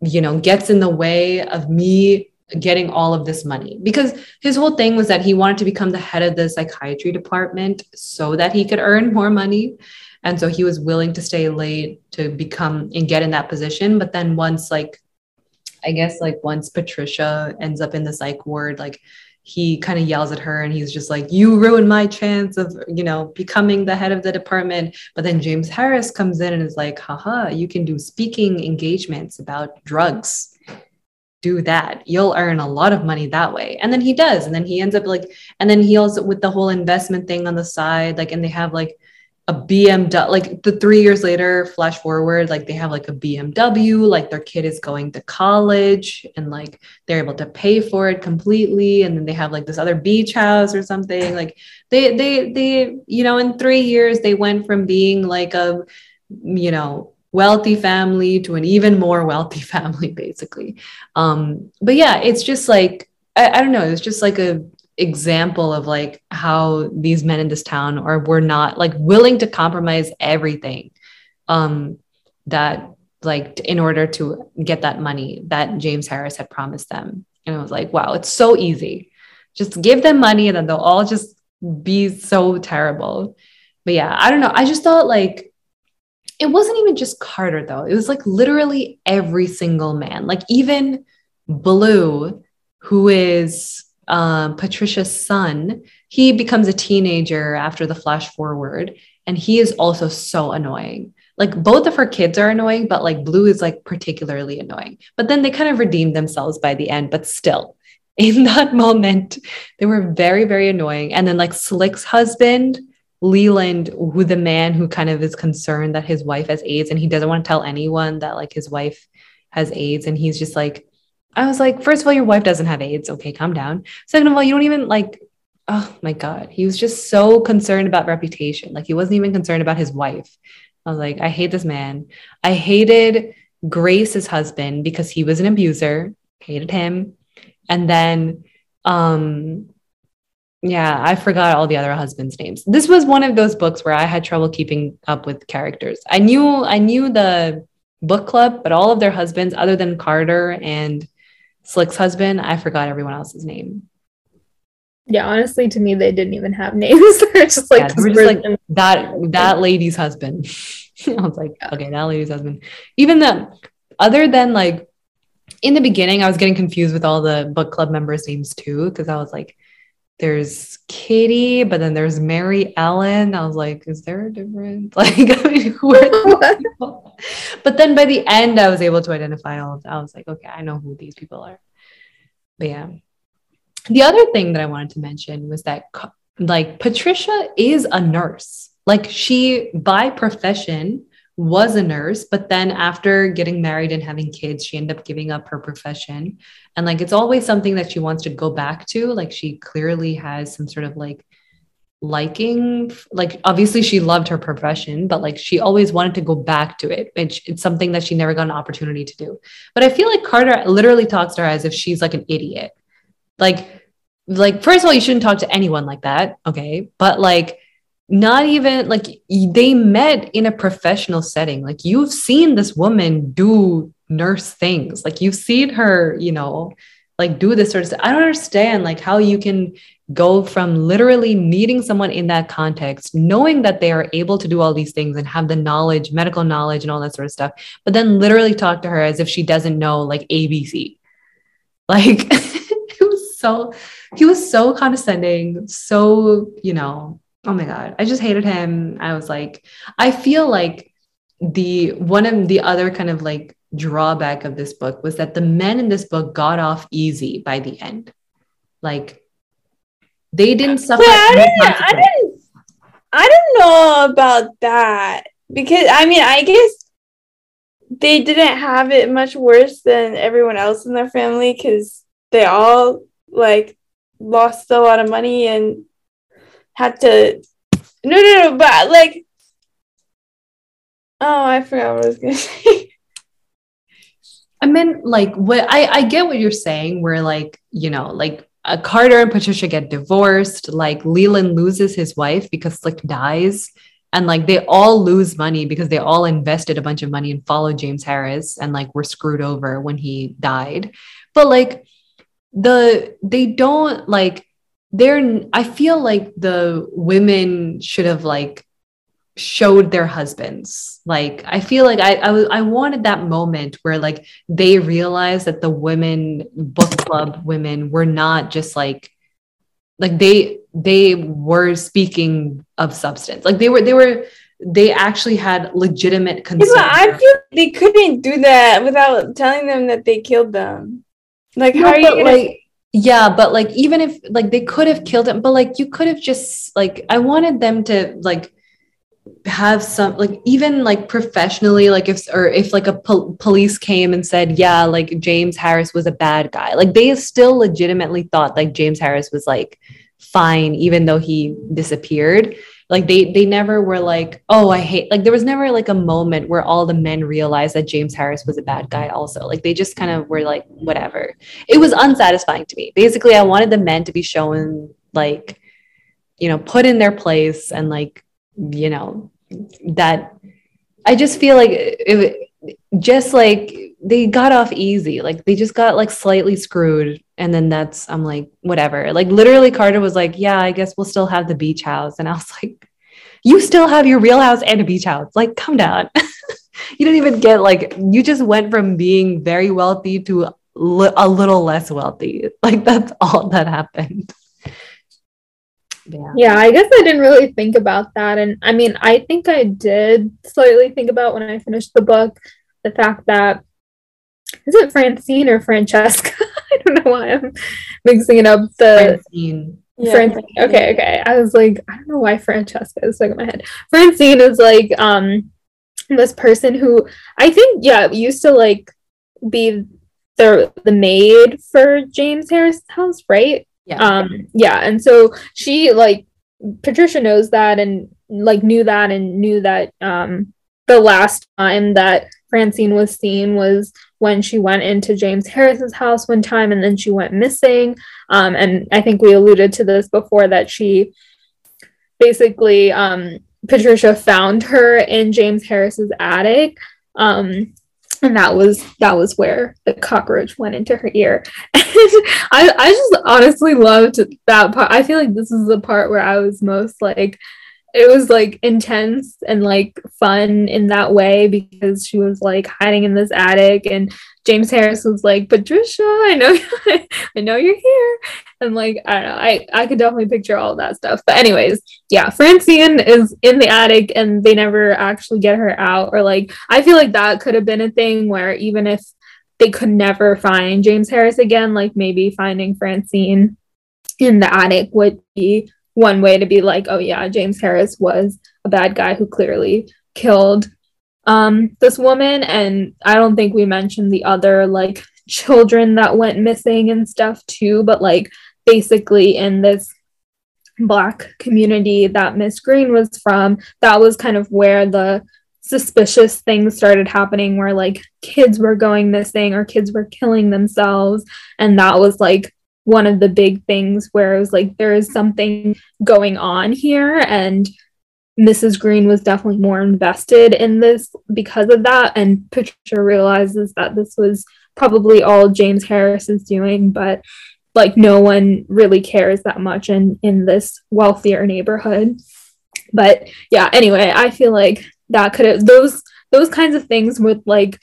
Speaker 2: you know gets in the way of me getting all of this money. Because his whole thing was that he wanted to become the head of the psychiatry department so that he could earn more money. And so he was willing to stay late to become and get in that position. But then once like i guess like once patricia ends up in the psych ward like he kind of yells at her and he's just like you ruined my chance of you know becoming the head of the department. But then james harris comes in and is like haha you can do speaking engagements about drugs. Do that. You'll earn a lot of money that way. And then he does. And then he ends up like and then he also with the whole investment thing on the side like and they have like a BMW, like the three years later, flash forward, like they have like a BMW, like their kid is going to college and like they're able to pay for it completely. And then they have like this other beach house or something. Like they, they, they, you know, in three years, they went from being like a, you know, wealthy family to an even more wealthy family, basically. Um, but yeah, it's just like, I, I don't know, it's just like a, example of like how these men in this town are were not like willing to compromise everything um that like in order to get that money that James Harris had promised them. And it was like wow it's so easy. Just give them money and then they'll all just be so terrible. But yeah I don't know. I just thought like it wasn't even just Carter though. It was like literally every single man. Like even Blue who is um, Patricia's son, he becomes a teenager after the flash forward, and he is also so annoying. Like both of her kids are annoying, but like Blue is like particularly annoying. But then they kind of redeem themselves by the end, but still, in that moment, they were very, very annoying. And then like Slick's husband, Leland, who the man who kind of is concerned that his wife has AIDS and he doesn't want to tell anyone that like his wife has AIDS. And he's just like, I was like, first of all, your wife doesn't have AIDS. Okay, calm down. Second of all, you don't even like, oh my God. He was just so concerned about reputation. Like he wasn't even concerned about his wife. I was like, I hate this man. I hated Grace's husband because he was an abuser, hated him. And then, um, yeah, I forgot all the other husbands' names. This was one of those books where I had trouble keeping up with characters. I knew I knew the book club, but all of their husbands, other than Carter and Slick's husband, I forgot everyone else's name.
Speaker 1: Yeah, honestly, to me, they didn't even have names. They're just like,
Speaker 2: yeah, just like that that lady's husband. I was like, okay, that lady's husband. Even the other than like in the beginning, I was getting confused with all the book club members' names too, because I was like, there's Kitty, but then there's Mary Ellen. I was like, is there a difference? Like, I mean, who are people? But then by the end, I was able to identify all of them. I was like, okay, I know who these people are. But yeah. The other thing that I wanted to mention was that, like, Patricia is a nurse. Like, she, by profession, was a nurse, but then after getting married and having kids, she ended up giving up her profession. And like it's always something that she wants to go back to. Like she clearly has some sort of like liking like obviously she loved her profession but like she always wanted to go back to it it's, it's something that she never got an opportunity to do but i feel like carter literally talks to her as if she's like an idiot like like first of all you shouldn't talk to anyone like that okay but like not even like they met in a professional setting. Like you've seen this woman do nurse things. Like you've seen her you know like do this sort of stuff. I don't understand like how you can go from literally meeting someone in that context knowing that they are able to do all these things and have the knowledge medical knowledge and all that sort of stuff but then literally talk to her as if she doesn't know like abc like it was so he was so condescending so you know oh my god. I just hated him. I was like i feel like the one of the other kind of like drawback of this book was that the men in this book got off easy by the end. Like they didn't suffer
Speaker 3: I, didn't, I didn't i don't know about that because i mean i guess they didn't have it much worse than everyone else in their family because they all like lost a lot of money and had to no no no but like Oh, I forgot what I was gonna say.
Speaker 2: I mean, like what I, I get what you're saying, where like, you know, like uh, Carter and Patricia get divorced, like Leland loses his wife because Slick dies. And like they all lose money because they all invested a bunch of money and followed James Harris and like were screwed over when he died. But like the they don't like they're I feel like the women should have like showed their husbands. Like I feel like I I, I wanted that moment where like they realized that the women book club women were not just like like they they were speaking of substance. Like they were they were they actually had legitimate concerns.
Speaker 3: Yeah, I feel they couldn't do that without telling them that they killed them. Like how are you gonna
Speaker 2: like yeah but like even if like they could have killed him but like you could have just like i wanted them to like have some like even like professionally like if or if like a pol- police came and said yeah like james harris was a bad guy like they still legitimately thought like james harris was like fine even though he disappeared like they they never were like oh i hate like there was never like a moment where all the men realized that james harris was a bad guy also. Like they just kind of were like whatever. It was unsatisfying to me. Basically i wanted the men to be shown like you know put in their place and like you know that i just feel like it, just like they got off easy. Like they just got like slightly screwed and then that's i'm like whatever. Like literally carter was like yeah i guess we'll still have the beach house. And i was like you still have your real house and a beach house like come down you didn't even get like you just went from being very wealthy to li- a little less wealthy like that's all that happened yeah
Speaker 1: Yeah, I guess I didn't really think about that. And I mean, I think I did slightly think about when I finished the book the fact that is it Francine or Francesca? I don't know why I'm mixing it up. The
Speaker 2: Francine.
Speaker 3: Yeah,
Speaker 1: Francine. Okay, okay. I was like, I don't know why Francesca is stuck in my head. Francine is like um this person who I think, yeah, used to like be the the maid for James Harris' house, right?
Speaker 2: yeah
Speaker 1: um yeah and so she like patricia knows that and like knew that and knew that um the last time that francine was seen was when she went into james harris's house one time and then she went missing. Um and i think we alluded to this before that she basically um patricia found her in james harris's attic. Um and that was that was where the cockroach went into her ear. I, I just honestly loved that part. I feel like this is the part where i was most like it was like intense and like fun in that way because she was like hiding in this attic and james harris was like patricia i know i know you're here. And like i don't know i i could definitely picture all that stuff. But anyways yeah francine is in the attic and they never actually get her out or like i feel like that could have been a thing where even if they could never find james harris again like maybe finding francine in the attic would be one way to be like oh yeah james harris was a bad guy who clearly killed um this woman. And i don't think we mentioned the other like children that went missing and stuff too but like basically in this black community that miss greene was from that was kind of where the suspicious things started happening where like kids were going missing or kids were killing themselves. And that was like one of the big things where it was like there is something going on here and Mrs. Greene was definitely more invested in this because of that and Patricia realizes that this was probably all James Harris is doing but like no one really cares that much in in this wealthier neighborhood but yeah anyway I feel like that could have those those kinds of things with like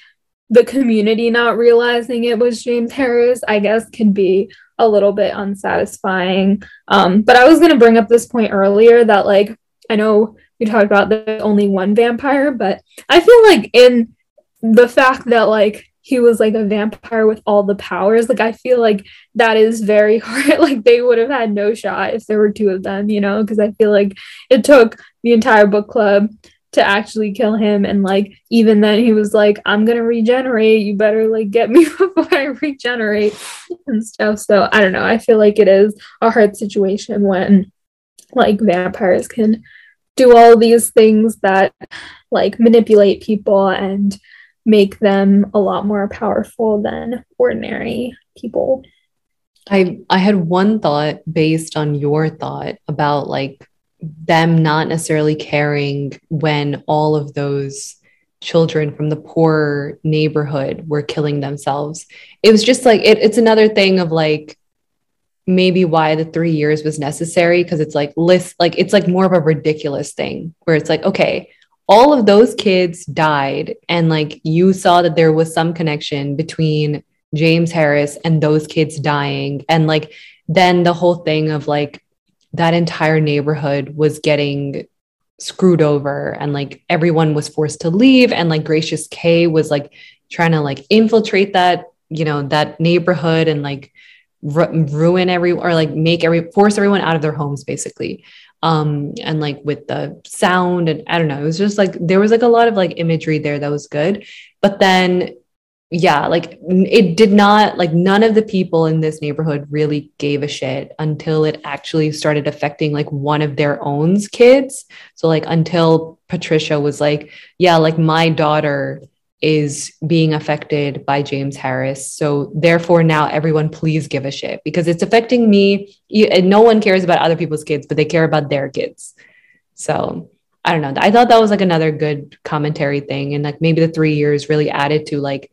Speaker 1: the community not realizing it was James Harris, I guess, can be a little bit unsatisfying. Um, but I was going to bring up this point earlier that, like, I know we talked about the only one vampire, but I feel like in the fact that, like, he was like a vampire with all the powers, like, I feel like that is very hard. like, they would have had no shot if there were two of them, you know, because I feel like it took the entire book club to actually kill him. And like even then he was like i'm gonna regenerate. You better like get me before i regenerate and stuff. So i don't know. I feel like it is a hard situation when like vampires can do all these things that like manipulate people and make them a lot more powerful than ordinary people.
Speaker 2: I I had one thought based on your thought about like them not necessarily caring when all of those children from the poor neighborhood were killing themselves. It was just like it, it's another thing of like maybe why the three years was necessary because it's like list like it's like more of a ridiculous thing where it's like okay all of those kids died and like you saw that there was some connection between James Harris and those kids dying and like then the whole thing of like that entire neighborhood was getting screwed over and like everyone was forced to leave and like gracious k was like trying to like infiltrate that you know that neighborhood and like ru- ruin every or like make every force everyone out of their homes basically. Um and like with the sound and i don't know it was just like there was like a lot of like imagery there that was good. But then yeah, like it did not, like none of the people in this neighborhood really gave a shit until it actually started affecting like one of their own kids. So, like, until Patricia was like, yeah, like my daughter is being affected by James Harris. So, therefore, now everyone please give a shit because it's affecting me. And no one cares about other people's kids, but they care about their kids. So, I don't know. I thought that was like another good commentary thing. And like maybe the three years really added to like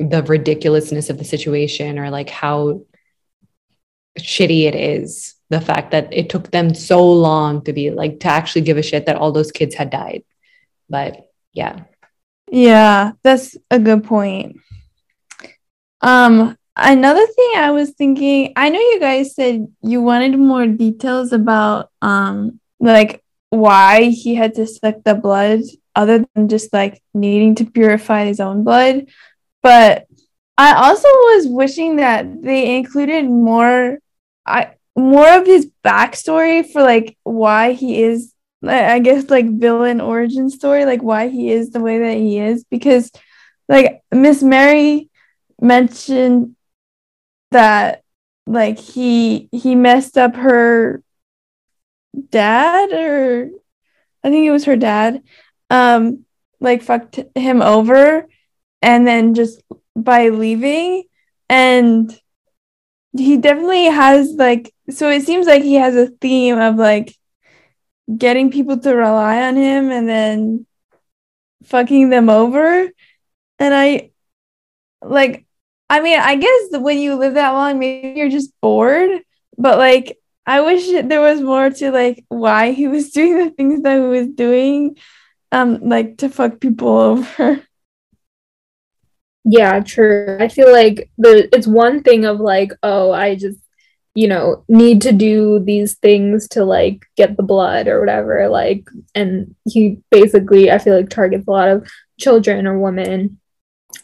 Speaker 2: the ridiculousness of the situation or like how shitty it is the fact that it took them so long to be like to actually give a shit that all those kids had died. But yeah.
Speaker 3: Yeah that's a good point. Um another thing i was thinking i know you guys said you wanted more details about um like why he had to suck the blood other than just like needing to purify his own blood but I also was wishing that they included more I more of his backstory for like why he is I guess like villain origin story, like why he is the way that he is. Because like Miss Mary mentioned that like he he messed up her dad or I think it was her dad, um, like fucked him over and then just by leaving and he definitely has like so it seems like he has a theme of like getting people to rely on him and then fucking them over. And i like i mean i guess when you live that long maybe you're just bored but like i wish there was more to like why he was doing the things that he was doing um like to fuck people over
Speaker 1: Yeah, true. I feel like the it's one thing of like, oh, I just, you know, need to do these things to like get the blood or whatever. Like, and he basically, I feel like targets a lot of children or women.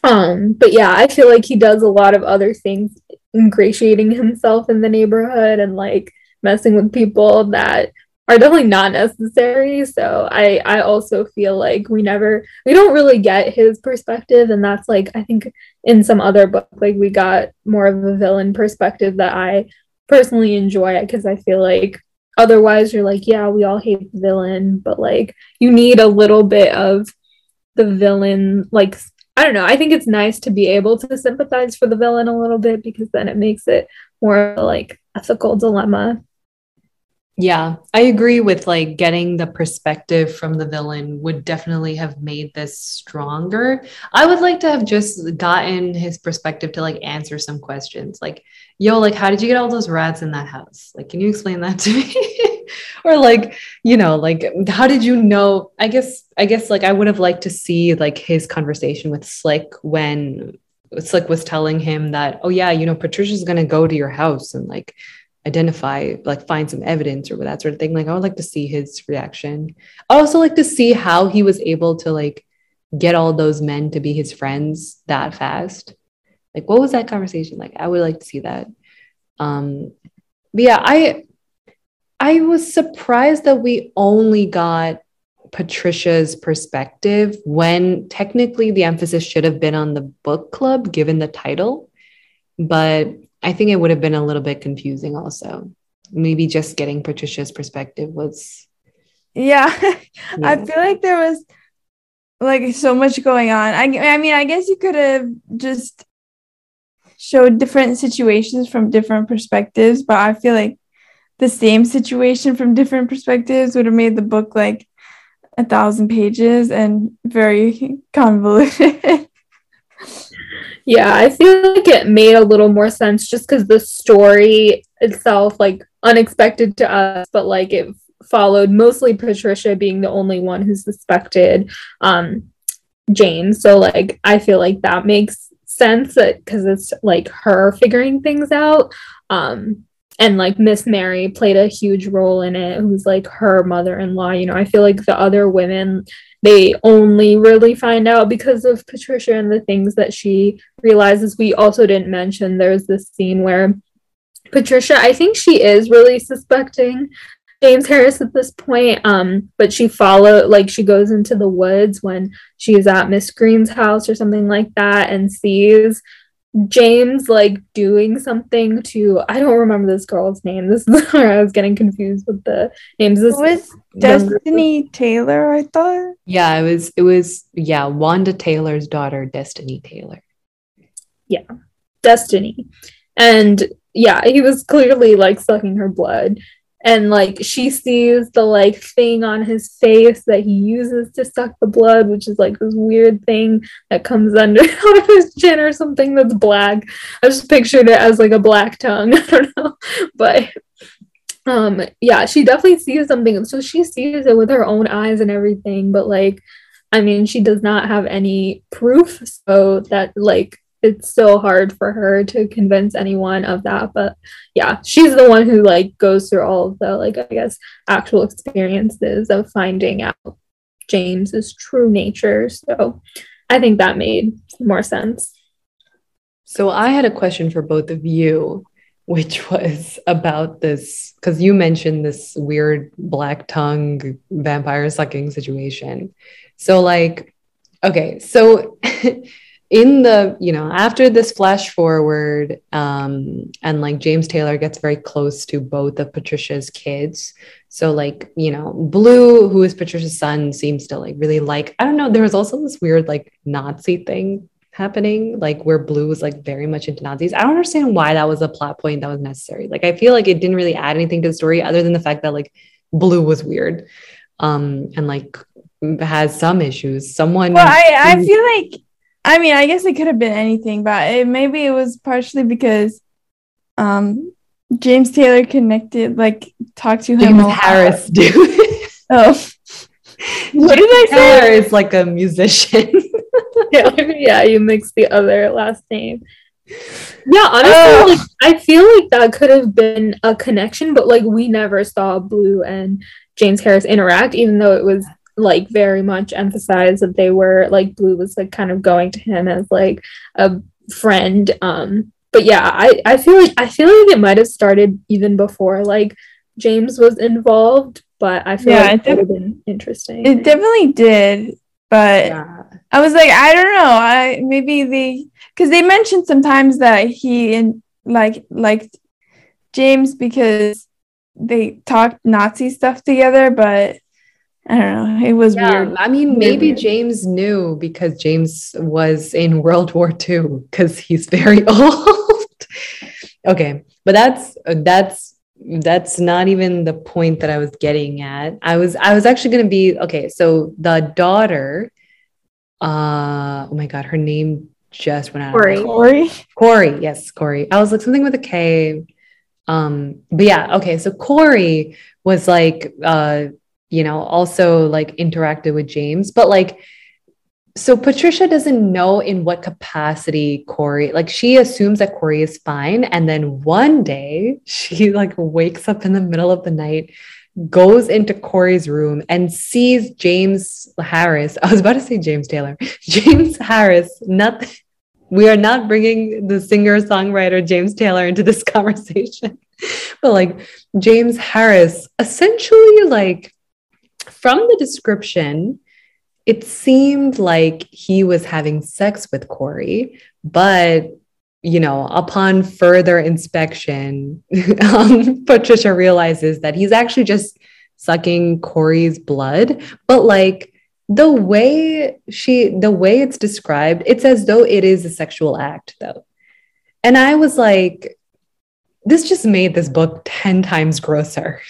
Speaker 1: Um, but yeah, I feel like he does a lot of other things, ingratiating himself in the neighborhood and like messing with people that are definitely not necessary. So I I also feel like we never we don't really get his perspective and that's like I think in some other book like we got more of a villain perspective that I personally enjoy it because I feel like otherwise you're like yeah, we all hate the villain, but like you need a little bit of the villain like I don't know. I think it's nice to be able to sympathize for the villain a little bit because then it makes it more like ethical dilemma
Speaker 2: yeah, I agree with like getting the perspective from the villain would definitely have made this stronger. I would like to have just gotten his perspective to like answer some questions. Like, yo, like how did you get all those rats in that house? Like, can you explain that to me? or like, you know, like how did you know? I guess I guess like I would have liked to see like his conversation with Slick when Slick was telling him that, oh yeah, you know, Patricia's gonna go to your house and like identify like find some evidence or that sort of thing like i would like to see his reaction. I also like to see how he was able to like get all those men to be his friends that fast. Like what was that conversation like? I would like to see that. Um but yeah i i was surprised that we only got patricia's perspective when technically the emphasis should have been on the book club given the title. But I think it would have been a little bit confusing also. Maybe just getting Patricia's perspective was
Speaker 3: yeah, I feel like there was like so much going on. I I mean, I guess you could have just showed different situations from different perspectives, but I feel like the same situation from different perspectives would have made the book like a thousand pages and very convoluted.
Speaker 1: Yeah, I feel like it made a little more sense just because the story itself, like unexpected to us, but like it followed mostly Patricia being the only one who suspected um Jane. So like I feel like that makes sense because it's like her figuring things out. Um and like Miss Mary played a huge role in it, who's like her mother in law. You know, I feel like the other women, they only really find out because of Patricia and the things that she realizes. We also didn't mention there's this scene where Patricia, I think she is really suspecting James Harris at this point. Um, but she follow like she goes into the woods when she's at Miss Greene's house or something like that and sees James like doing something to I don't remember this girl's name. This is where I was getting confused with the names. This
Speaker 3: was Destiny Taylor, I thought.
Speaker 2: Yeah, it was it was yeah, Wanda Taylor's daughter, Destiny Taylor.
Speaker 1: Yeah. Destiny. And yeah, he was clearly like sucking her blood and like she sees the like thing on his face that he uses to suck the blood which is like this weird thing that comes under out of his chin or something that's black. I just pictured it as like a black tongue. I don't know. But um yeah she definitely sees something. So she sees it with her own eyes and everything. But like i mean she does not have any proof. So that like it's so hard for her to convince anyone of that but yeah she's the one who like goes through all of the like i guess actual experiences of finding out james's true nature so i think that made more sense.
Speaker 2: So i had a question for both of you which was about this because you mentioned this weird black tongue vampire sucking situation. So like okay so in the you know after this flash forward um and like james taylor gets very close to both of patricia's kids. So like you know blue who is patricia's son seems to like really like i don't know there was also this weird like nazi thing happening like where blue was like very much into nazis. I don't understand why that was a plot point that was necessary. Like i feel like it didn't really add anything to the story other than the fact that like blue was weird um and like has some issues. Someone
Speaker 3: well i i feel like I mean, I guess it could have been anything, but it, maybe it was partially because um, James Taylor connected, like, talked to him.
Speaker 2: James Harris, dude.
Speaker 3: oh.
Speaker 2: what did I say? Taylor is like a musician.
Speaker 1: yeah, yeah, you mix the other last name. Yeah, honestly, uh, like I feel like that could have been a connection, but like we never saw Blue and James Harris interact, even though it was like very much emphasized that they were like blue was like kind of going to him as like a friend um but yeah i i feel like i feel like it might have started even before like james was involved but i feel yeah, like it would have been interesting
Speaker 3: it definitely did but yeah. i was like i don't know i maybe they because they mentioned sometimes that he and like liked james because they talked nazi stuff together but I don't know. It was yeah, weird.
Speaker 2: I mean, maybe weird. James knew because James was in World War II because he's very old. okay, but that's that's that's not even the point that I was getting at. I was I was actually going to be okay. So the daughter, uh, oh my god, her name just went out.
Speaker 3: Korey. Korey.
Speaker 2: Korey. Yes, Korey. I was like something with a K. Um, but yeah, okay. So Korey was like uh you know, also like interacted with James, but like, so Patricia doesn't know in what capacity Korey, like she assumes that Korey is fine. And then one day she like wakes up in the middle of the night, goes into Korey's room and sees James Harris. I was about to say James Taylor, James Harris, not, we are not bringing the singer songwriter James Taylor into this conversation, but like James Harris essentially like from the description, it seemed like he was having sex with Korey, but you know, upon further inspection, um, Patricia realizes that he's actually just sucking Korey's blood, but like the way she the way it's described, it's as though it is a sexual act though. And I was like, this just made this book 10 times grosser.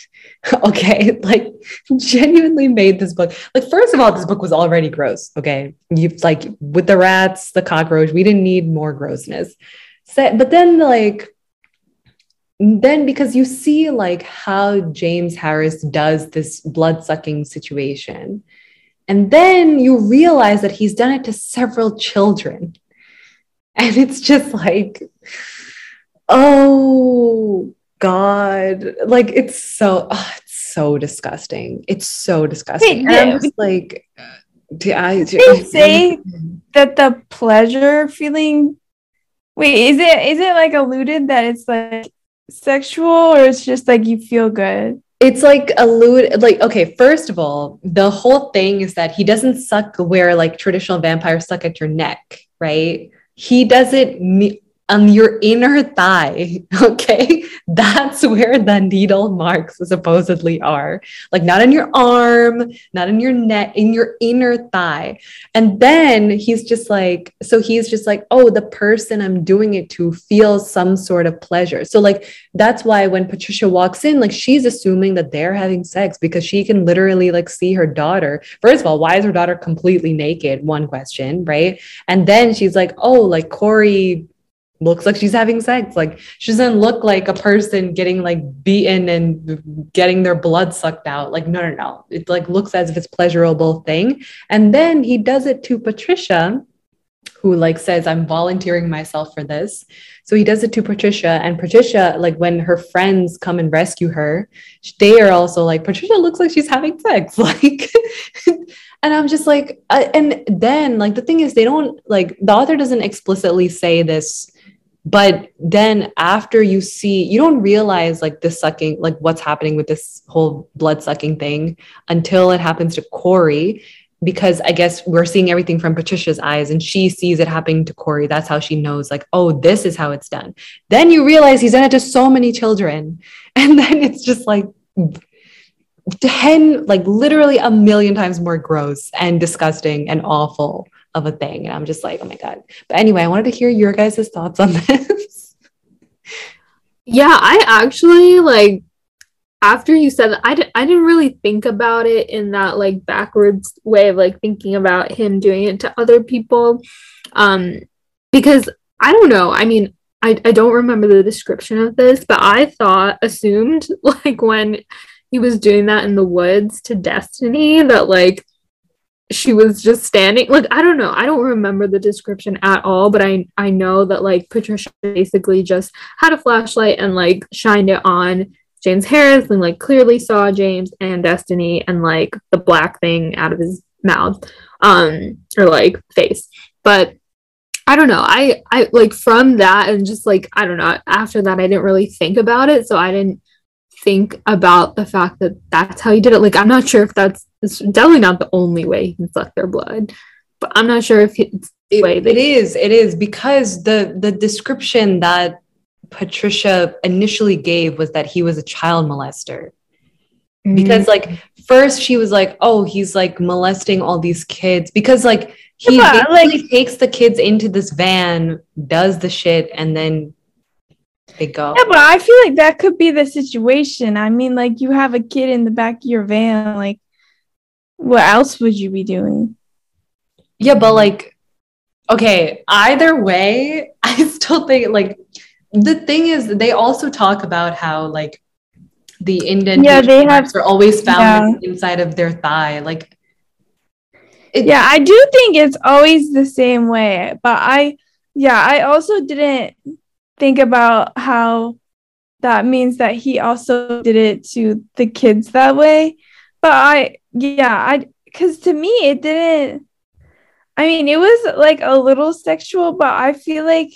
Speaker 2: okay. Like, genuinely made this book. Like, first of all, this book was already gross. Okay. You've like with the rats, the cockroach, we didn't need more grossness. So, but then, like, then because you see like how James Harris does this blood sucking situation. And then you realize that he's done it to several children. And it's just like, oh God. Like it's so oh, it's so disgusting. It's so disgusting. Wait, and I'm just like
Speaker 3: I, they say that the pleasure feeling wait, is it is it like alluded that it's like sexual or it's just like you feel good?
Speaker 2: It's like allude like okay, first of all, the whole thing is that he doesn't suck where like traditional vampires suck at your neck, right? He does it on your inner thigh. Okay. That's where the needle marks supposedly are. Like not in your arm, not in your neck, in your inner thigh. And then he's just like, so he's just like, oh, the person I'm doing it to feels some sort of pleasure. So, like, that's why when Patricia walks in, like, she's assuming that they're having sex because she can literally like see her daughter. First of all, why is her daughter completely naked? One question, right? And then she's like, oh, like Korey looks like she's having sex. Like she doesn't look like a person getting like beaten and getting their blood sucked out. Like, no, no, no. It like looks as if it's pleasurable thing. And then he does it to Patricia, who like says, I'm volunteering myself for this. So he does it to Patricia. And Patricia, like when her friends come and rescue her, they are also like, Patricia looks like she's having sex. Like and i'm just like uh, and then like the thing is they don't like the author doesn't explicitly say this but then after you see you don't realize like the sucking like what's happening with this whole blood sucking thing until it happens to korey because i guess we're seeing everything from patricia's eyes and she sees it happening to korey. That's how she knows like oh this is how it's done. Then you realize he's done it to so many children. And then it's just like 10 like literally a million times more gross and disgusting and awful of a thing. And I'm just like, oh my God. But anyway, I wanted to hear your guys' thoughts on this.
Speaker 1: Yeah, I actually like after you said that, I, I didn't really think about it in that like backwards way of like thinking about him doing it to other people. Um, because I don't know. I mean, I, I don't remember the description of this, but I thought, assumed like when he was doing that in the woods to Destiny that like she was just standing like i don't know. I don't remember the description at all but i i know that like patricia basically just had a flashlight and like shined it on james harris and like clearly saw james and destiny and like the black thing out of his mouth um or like face. But i don't know. I i like from that and just like i don't know. After that i didn't really think about it so i didn't think about the fact that that's how he did it. Like, I'm not sure if that's it's definitely not the only way he can suck their blood, but I'm not sure if it's
Speaker 2: the way it is. It is because the the description that Patricia initially gave was that he was a child molester. Mm-hmm. Because like first she was like, oh, he's like molesting all these kids because like he yeah, like takes the kids into this van, does the shit, and then they go.
Speaker 3: Yeah, but I feel like that could be the situation. I mean, like you have a kid in the back of your van, like what else would you be doing?
Speaker 2: Yeah, but like, okay, either way, I still think like the thing is they also talk about how like the indentation yeah, they have, are always found yeah. inside of their thigh. Like
Speaker 3: it, yeah, I do think it's always the same way, but I yeah, I also didn't think about how that means that he also did it to the kids that way. But I, yeah, I, because to me, it didn't, I mean, it was like a little sexual, but I feel like,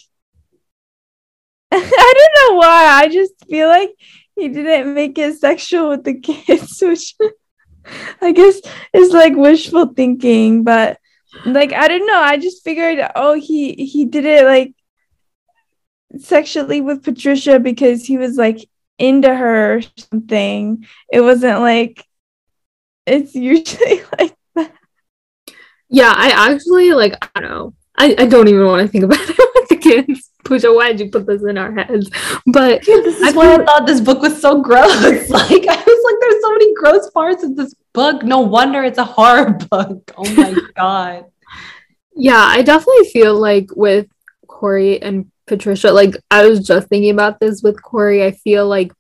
Speaker 3: I don't know why. I just feel like he didn't make it sexual with the kids, which I guess is like wishful thinking, but like I don't know. I just figured, oh, he he did it like sexually with Patricia because he was like into her or something. It wasn't like it's usually like that.
Speaker 1: Yeah, I actually like I don't know. I, I don't even want to think about it with the kids. Pooja, why did you put this in our heads? But
Speaker 2: this is
Speaker 1: I
Speaker 2: why I thought this book was so gross. Like I was like, there's so many gross parts of this book. No wonder it's a horror book. Oh my god.
Speaker 1: Yeah, I definitely feel like with Korey and Patricia, like I was just thinking about this with Korey. I feel like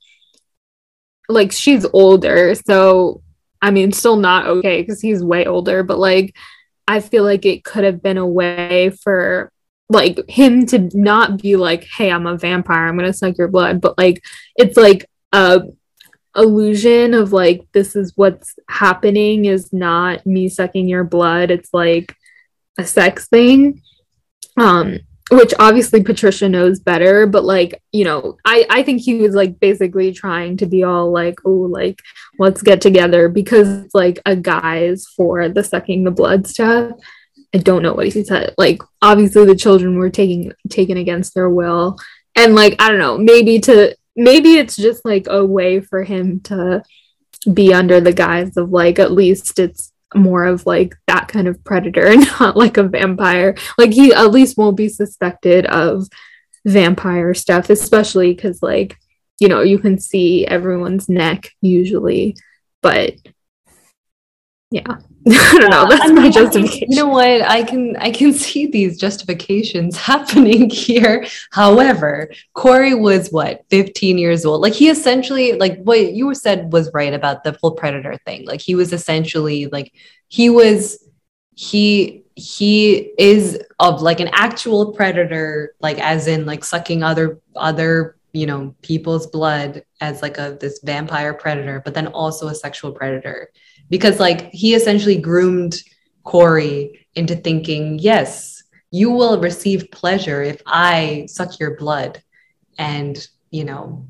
Speaker 1: like she's older, so I mean, still not okay because he's way older, but like I feel like it could have been a way for like him to not be like, "Hey, I'm a vampire. I'm gonna suck your blood," but like it's like a illusion of like this is what's happening is not me sucking your blood. It's like a sex thing um which obviously patricia knows better but like you know i i think he was like basically trying to be all like oh like let's get together because it's like a guise for the sucking the blood stuff. I don't know what he said. Like obviously the children were taking taken against their will. And like i don't know maybe to maybe it's just like a way for him to be under the guise of like at least it's more of like that kind of predator not like a vampire. Like he at least won't be suspected of vampire stuff, especially because like you know you can see everyone's neck usually, but yeah, I don't know. That's
Speaker 2: I
Speaker 1: my justification.
Speaker 2: You know what? I can I can see these justifications happening here. However, Korey was what 15 years old. Like he essentially like what you said was right about the full predator thing. Like he was essentially like he was he he is of like an actual predator like as in like sucking other other you know people's blood as like a this vampire predator but then also a sexual predator because like he essentially groomed Korey into thinking, yes, you will receive pleasure if I suck your blood and, you know,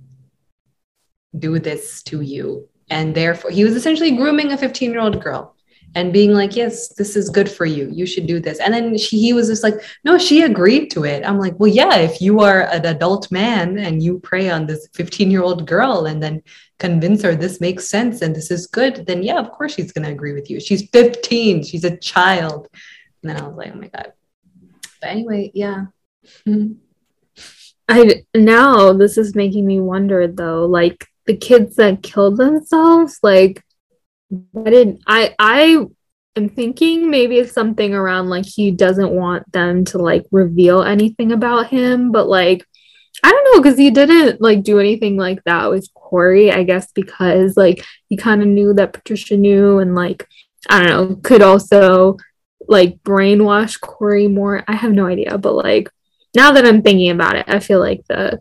Speaker 2: do this to you. And therefore, he was essentially grooming a 15 year old girl and being like, yes, this is good for you. You should do this. And then she, he was just like, no, she agreed to it. I'm like, well, yeah, if you are an adult man and you prey on this 15 year old girl and then convince her this makes sense and this is good, then yeah, of course she's going to agree with you. She's 15, she's a child. And then I was like, oh my God. But anyway, yeah.
Speaker 1: I now this is making me wonder though, like the kids that killed themselves, like I didn't I I am thinking maybe it's something around like he doesn't want them to like reveal anything about him, but like I don't know because he didn't like do anything like that with Korey, I guess because like he kind of knew that Patricia knew and like I don't know, could also like brainwash Korey more. I have no idea, but like now that I'm thinking about it, I feel like the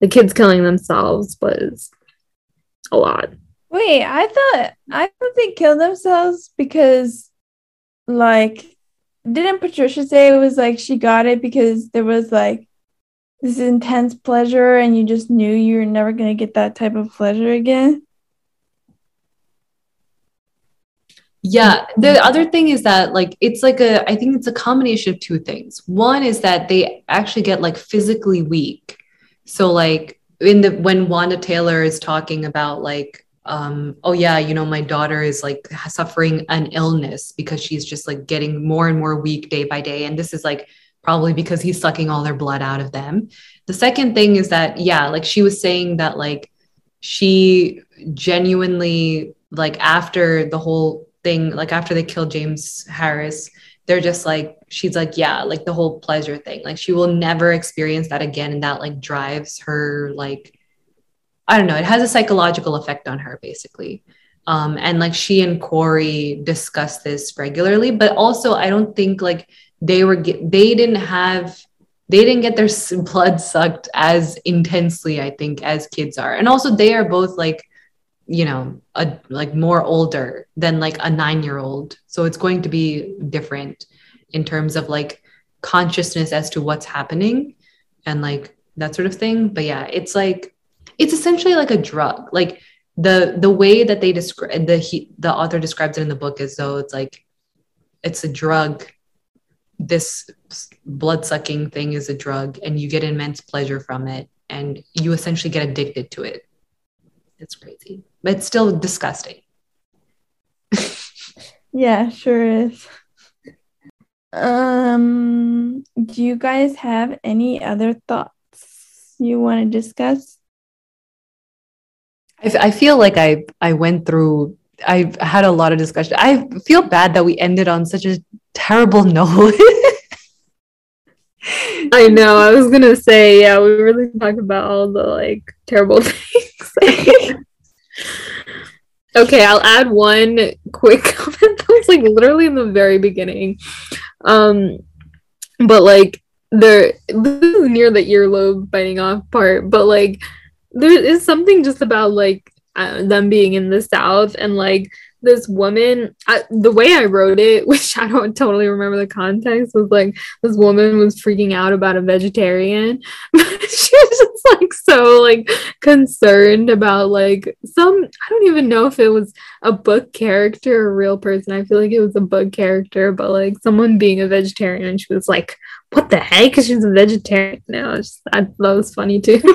Speaker 1: the kids killing themselves was a lot.
Speaker 3: Wait, I thought I thought they killed themselves because like didn't Patricia say it was like she got it because there was like this intense pleasure and you just knew you were never gonna get that type of pleasure again?
Speaker 2: Yeah. The other thing is that like it's like a I think it's a combination of two things. One is that they actually get like physically weak. So like in the when Wanda Taylor is talking about like um oh yeah, you know my daughter is like suffering an illness because she's just like getting more and more weak day by day and this is like probably because he's sucking all their blood out of them. The second thing is that yeah, like she was saying that like she genuinely like after the whole thing like after they killed James Harris they're just like she's like yeah like the whole pleasure thing like she will never experience that again and that like drives her like I don't know it has a psychological effect on her basically um and like she and Korey discuss this regularly but also I don't think like they were they didn't have they didn't get their blood sucked as intensely I think as kids are. And also they are both like you know a like more older than like a 9 year old so it's going to be different in terms of like consciousness as to what's happening and like that sort of thing. But yeah it's like it's essentially like a drug. Like the the way that they describe the he, the author describes it in the book is though it's like it's a drug this blood sucking thing is a drug and you get immense pleasure from it and you essentially get addicted to it it's crazy but it's still disgusting
Speaker 3: Yeah, sure is. Um, do you guys have any other thoughts you want to discuss?
Speaker 2: I, I feel like I I went through. I've had a lot of discussion. I feel bad that we ended on such a terrible note.
Speaker 1: I know. I was gonna say, yeah, we really talked about all the like terrible things. okay, I'll add one quick comment that was like literally in the very beginning. Um, but like there, this is near the earlobe biting off part, but like there is something just about like uh, them being in the South and like this woman I, the way i wrote it which i don't totally remember the context was like this woman was freaking out about a vegetarian. She was just like so like concerned about like some i don't even know if it was a book character or a real person. I feel like it was a book character but like someone being a vegetarian and she was like what the heck? She's a vegetarian now. That was funny too.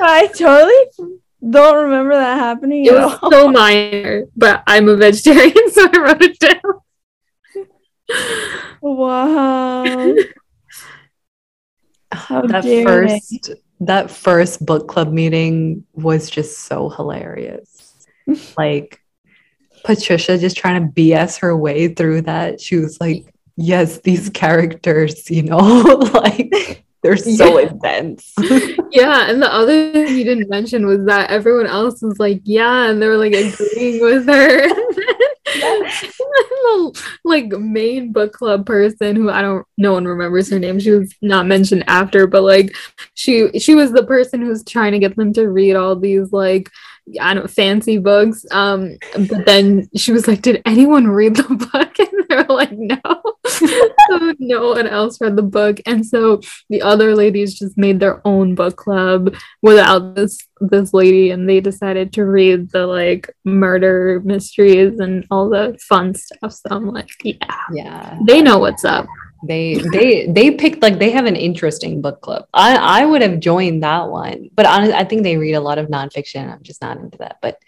Speaker 3: I totally don't remember that happening.
Speaker 1: It was all. so minor, but I'm a vegetarian, so I wrote it down.
Speaker 3: wow.
Speaker 2: How that first they? that first book club meeting was just so hilarious. like Patricia just trying to BS her way through that. She was like, yes, these characters, you know, like they're so yeah. intense.
Speaker 1: yeah. And the other thing you didn't mention was that everyone else was like, yeah, and they were like agreeing with her. the like main book club person who I don't no one remembers her name. She was not mentioned after, but like she she was the person who's trying to get them to read all these like I don't fancy books. Um, but then she was like, "Did anyone read the book?" And they were like, "No." so no one else read the book, and so the other ladies just made their own book club without this this lady, and they decided to read the like murder mysteries and all the fun stuff. So I'm like, yeah,
Speaker 2: yeah,
Speaker 1: they know what's up
Speaker 2: they they they picked like they have an interesting book club. I i would have joined that one but honestly, i think they read a lot of nonfiction i'm just not into that. But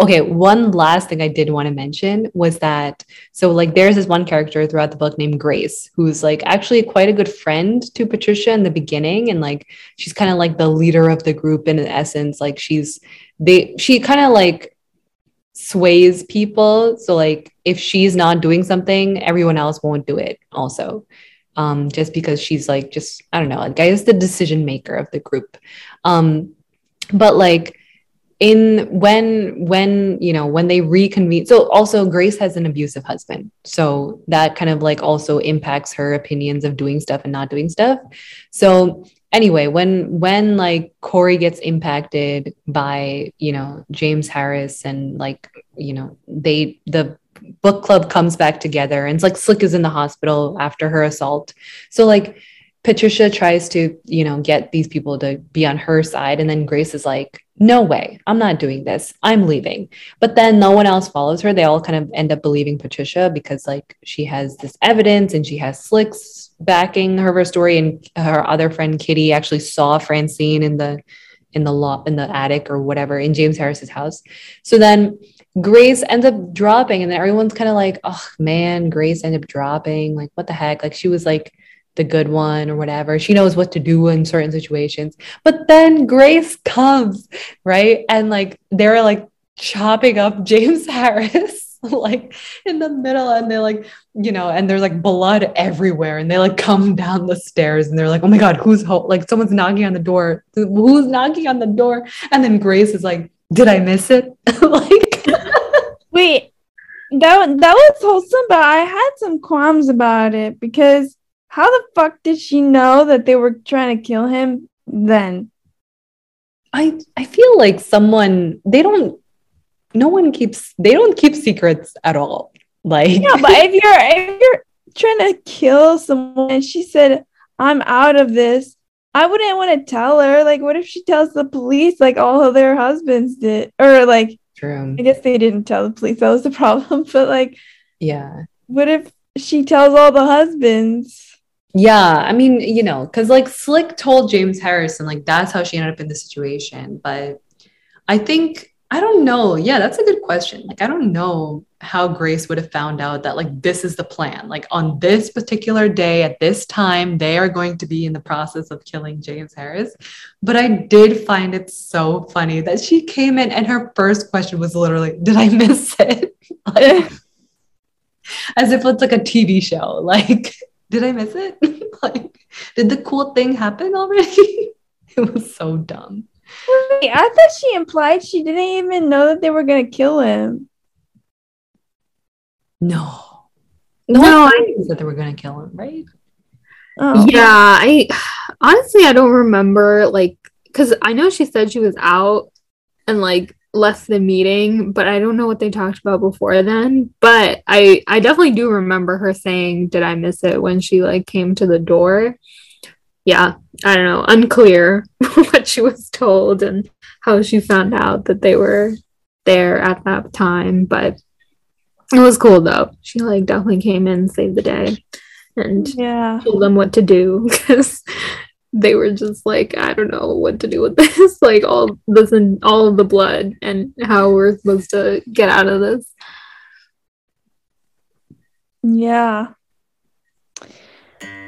Speaker 2: okay one last thing i did want to mention was that so like there's this one character throughout the book named grace who's like actually quite a good friend to patricia in the beginning and like she's kind of like the leader of the group in essence like she's they she kind of like sways people. So like if she's not doing something, everyone else won't do it also. Um, just because she's like just I don't know, like I guess the decision maker of the group. Um, but like in when when you know when they reconvene so also grace has an abusive husband so that kind of like also impacts her opinions of doing stuff and not doing stuff so anyway, when when like Korey gets impacted by you know James Harris and like you know they the book club comes back together and it's like Slick is in the hospital after her assault. So like Patricia tries to, you know, get these people to be on her side. And then Grace is like, no way, I'm not doing this. I'm leaving. But then no one else follows her. They all kind of end up believing Patricia because, like, she has this evidence and she has Slick's backing her, story. And her other friend, Kitty, actually saw Francine in the in the law in the attic or whatever in James Harris's house. So then Grace ends up dropping, and then everyone's kind of like, oh man, Grace ended up dropping. Like, what the heck? Like, she was like the good one or whatever. She knows what to do in certain situations. But then Grace comes, right? And like they're like chopping up James Harris like in the middle and they're like, you know, and there's like blood everywhere and they like come down the stairs and they're like, "Oh my god, who's ho-? like someone's knocking on the door. Who's knocking on the door?" And then Grace is like, "Did I miss it?" like
Speaker 3: Wait. That that was wholesome, but I had some qualms about it because how the fuck did she know that they were trying to kill him then?
Speaker 2: I I feel like someone they don't no one keeps they don't keep secrets at all. Like
Speaker 3: Yeah, but if you're if you're trying to kill someone and she said, I'm out of this, I wouldn't want to tell her. Like, what if she tells the police like all of their husbands did? Or like
Speaker 2: True.
Speaker 3: I guess they didn't tell the police, that was the problem. But like
Speaker 2: yeah.
Speaker 3: What if she tells all the husbands?
Speaker 2: Yeah, I mean, you know, because like Slick told James Harrison, like that's how she ended up in the situation. But I think I don't know. Yeah, that's a good question. Like, I don't know how Grace would have found out that, like, this is the plan. Like, on this particular day at this time, they are going to be in the process of killing James Harris. But I did find it so funny that she came in and her first question was literally, Did I miss it? like, as if it's like a TV show. Like, did I miss it? like, did the cool thing happen already? it was so dumb.
Speaker 3: Wait, I thought she implied she didn't even know that they were gonna kill him.
Speaker 2: No.
Speaker 1: No,
Speaker 2: I
Speaker 1: I,
Speaker 2: knew that they were gonna kill him, right?
Speaker 3: Oh.
Speaker 1: yeah, I honestly I don't remember like because I know she said she was out and like left the meeting, but I don't know what they talked about before then. But I I definitely do remember her saying, "Did I miss it?" when she like came to the door. Yeah, I don't know, unclear what she was told and how she found out that they were there at that time, but it was cool though. She like definitely came in, saved the day, and
Speaker 3: Yeah.
Speaker 1: told them what to do because they were just like, I don't know what to do with this, like all this and all of the blood and how we're supposed to get out of this.
Speaker 3: Yeah.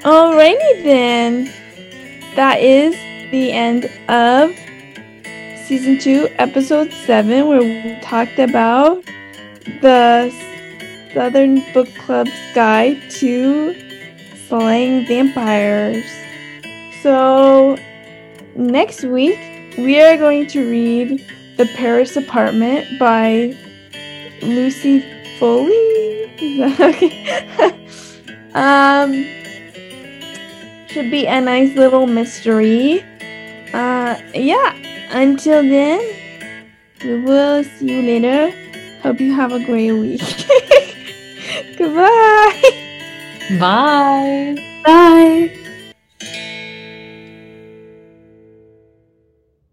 Speaker 3: Alrighty then. That is the end of season two, episode seven, where we talked about the Southern Book Club's guide to slaying vampires. So next week we are going to read The Paris Apartment by Lucy Foley. Okay? um, should be a nice little mystery. Uh, yeah. Until then, we will see you later. Hope you have a great week. Goodbye.
Speaker 2: Bye.
Speaker 1: Bye.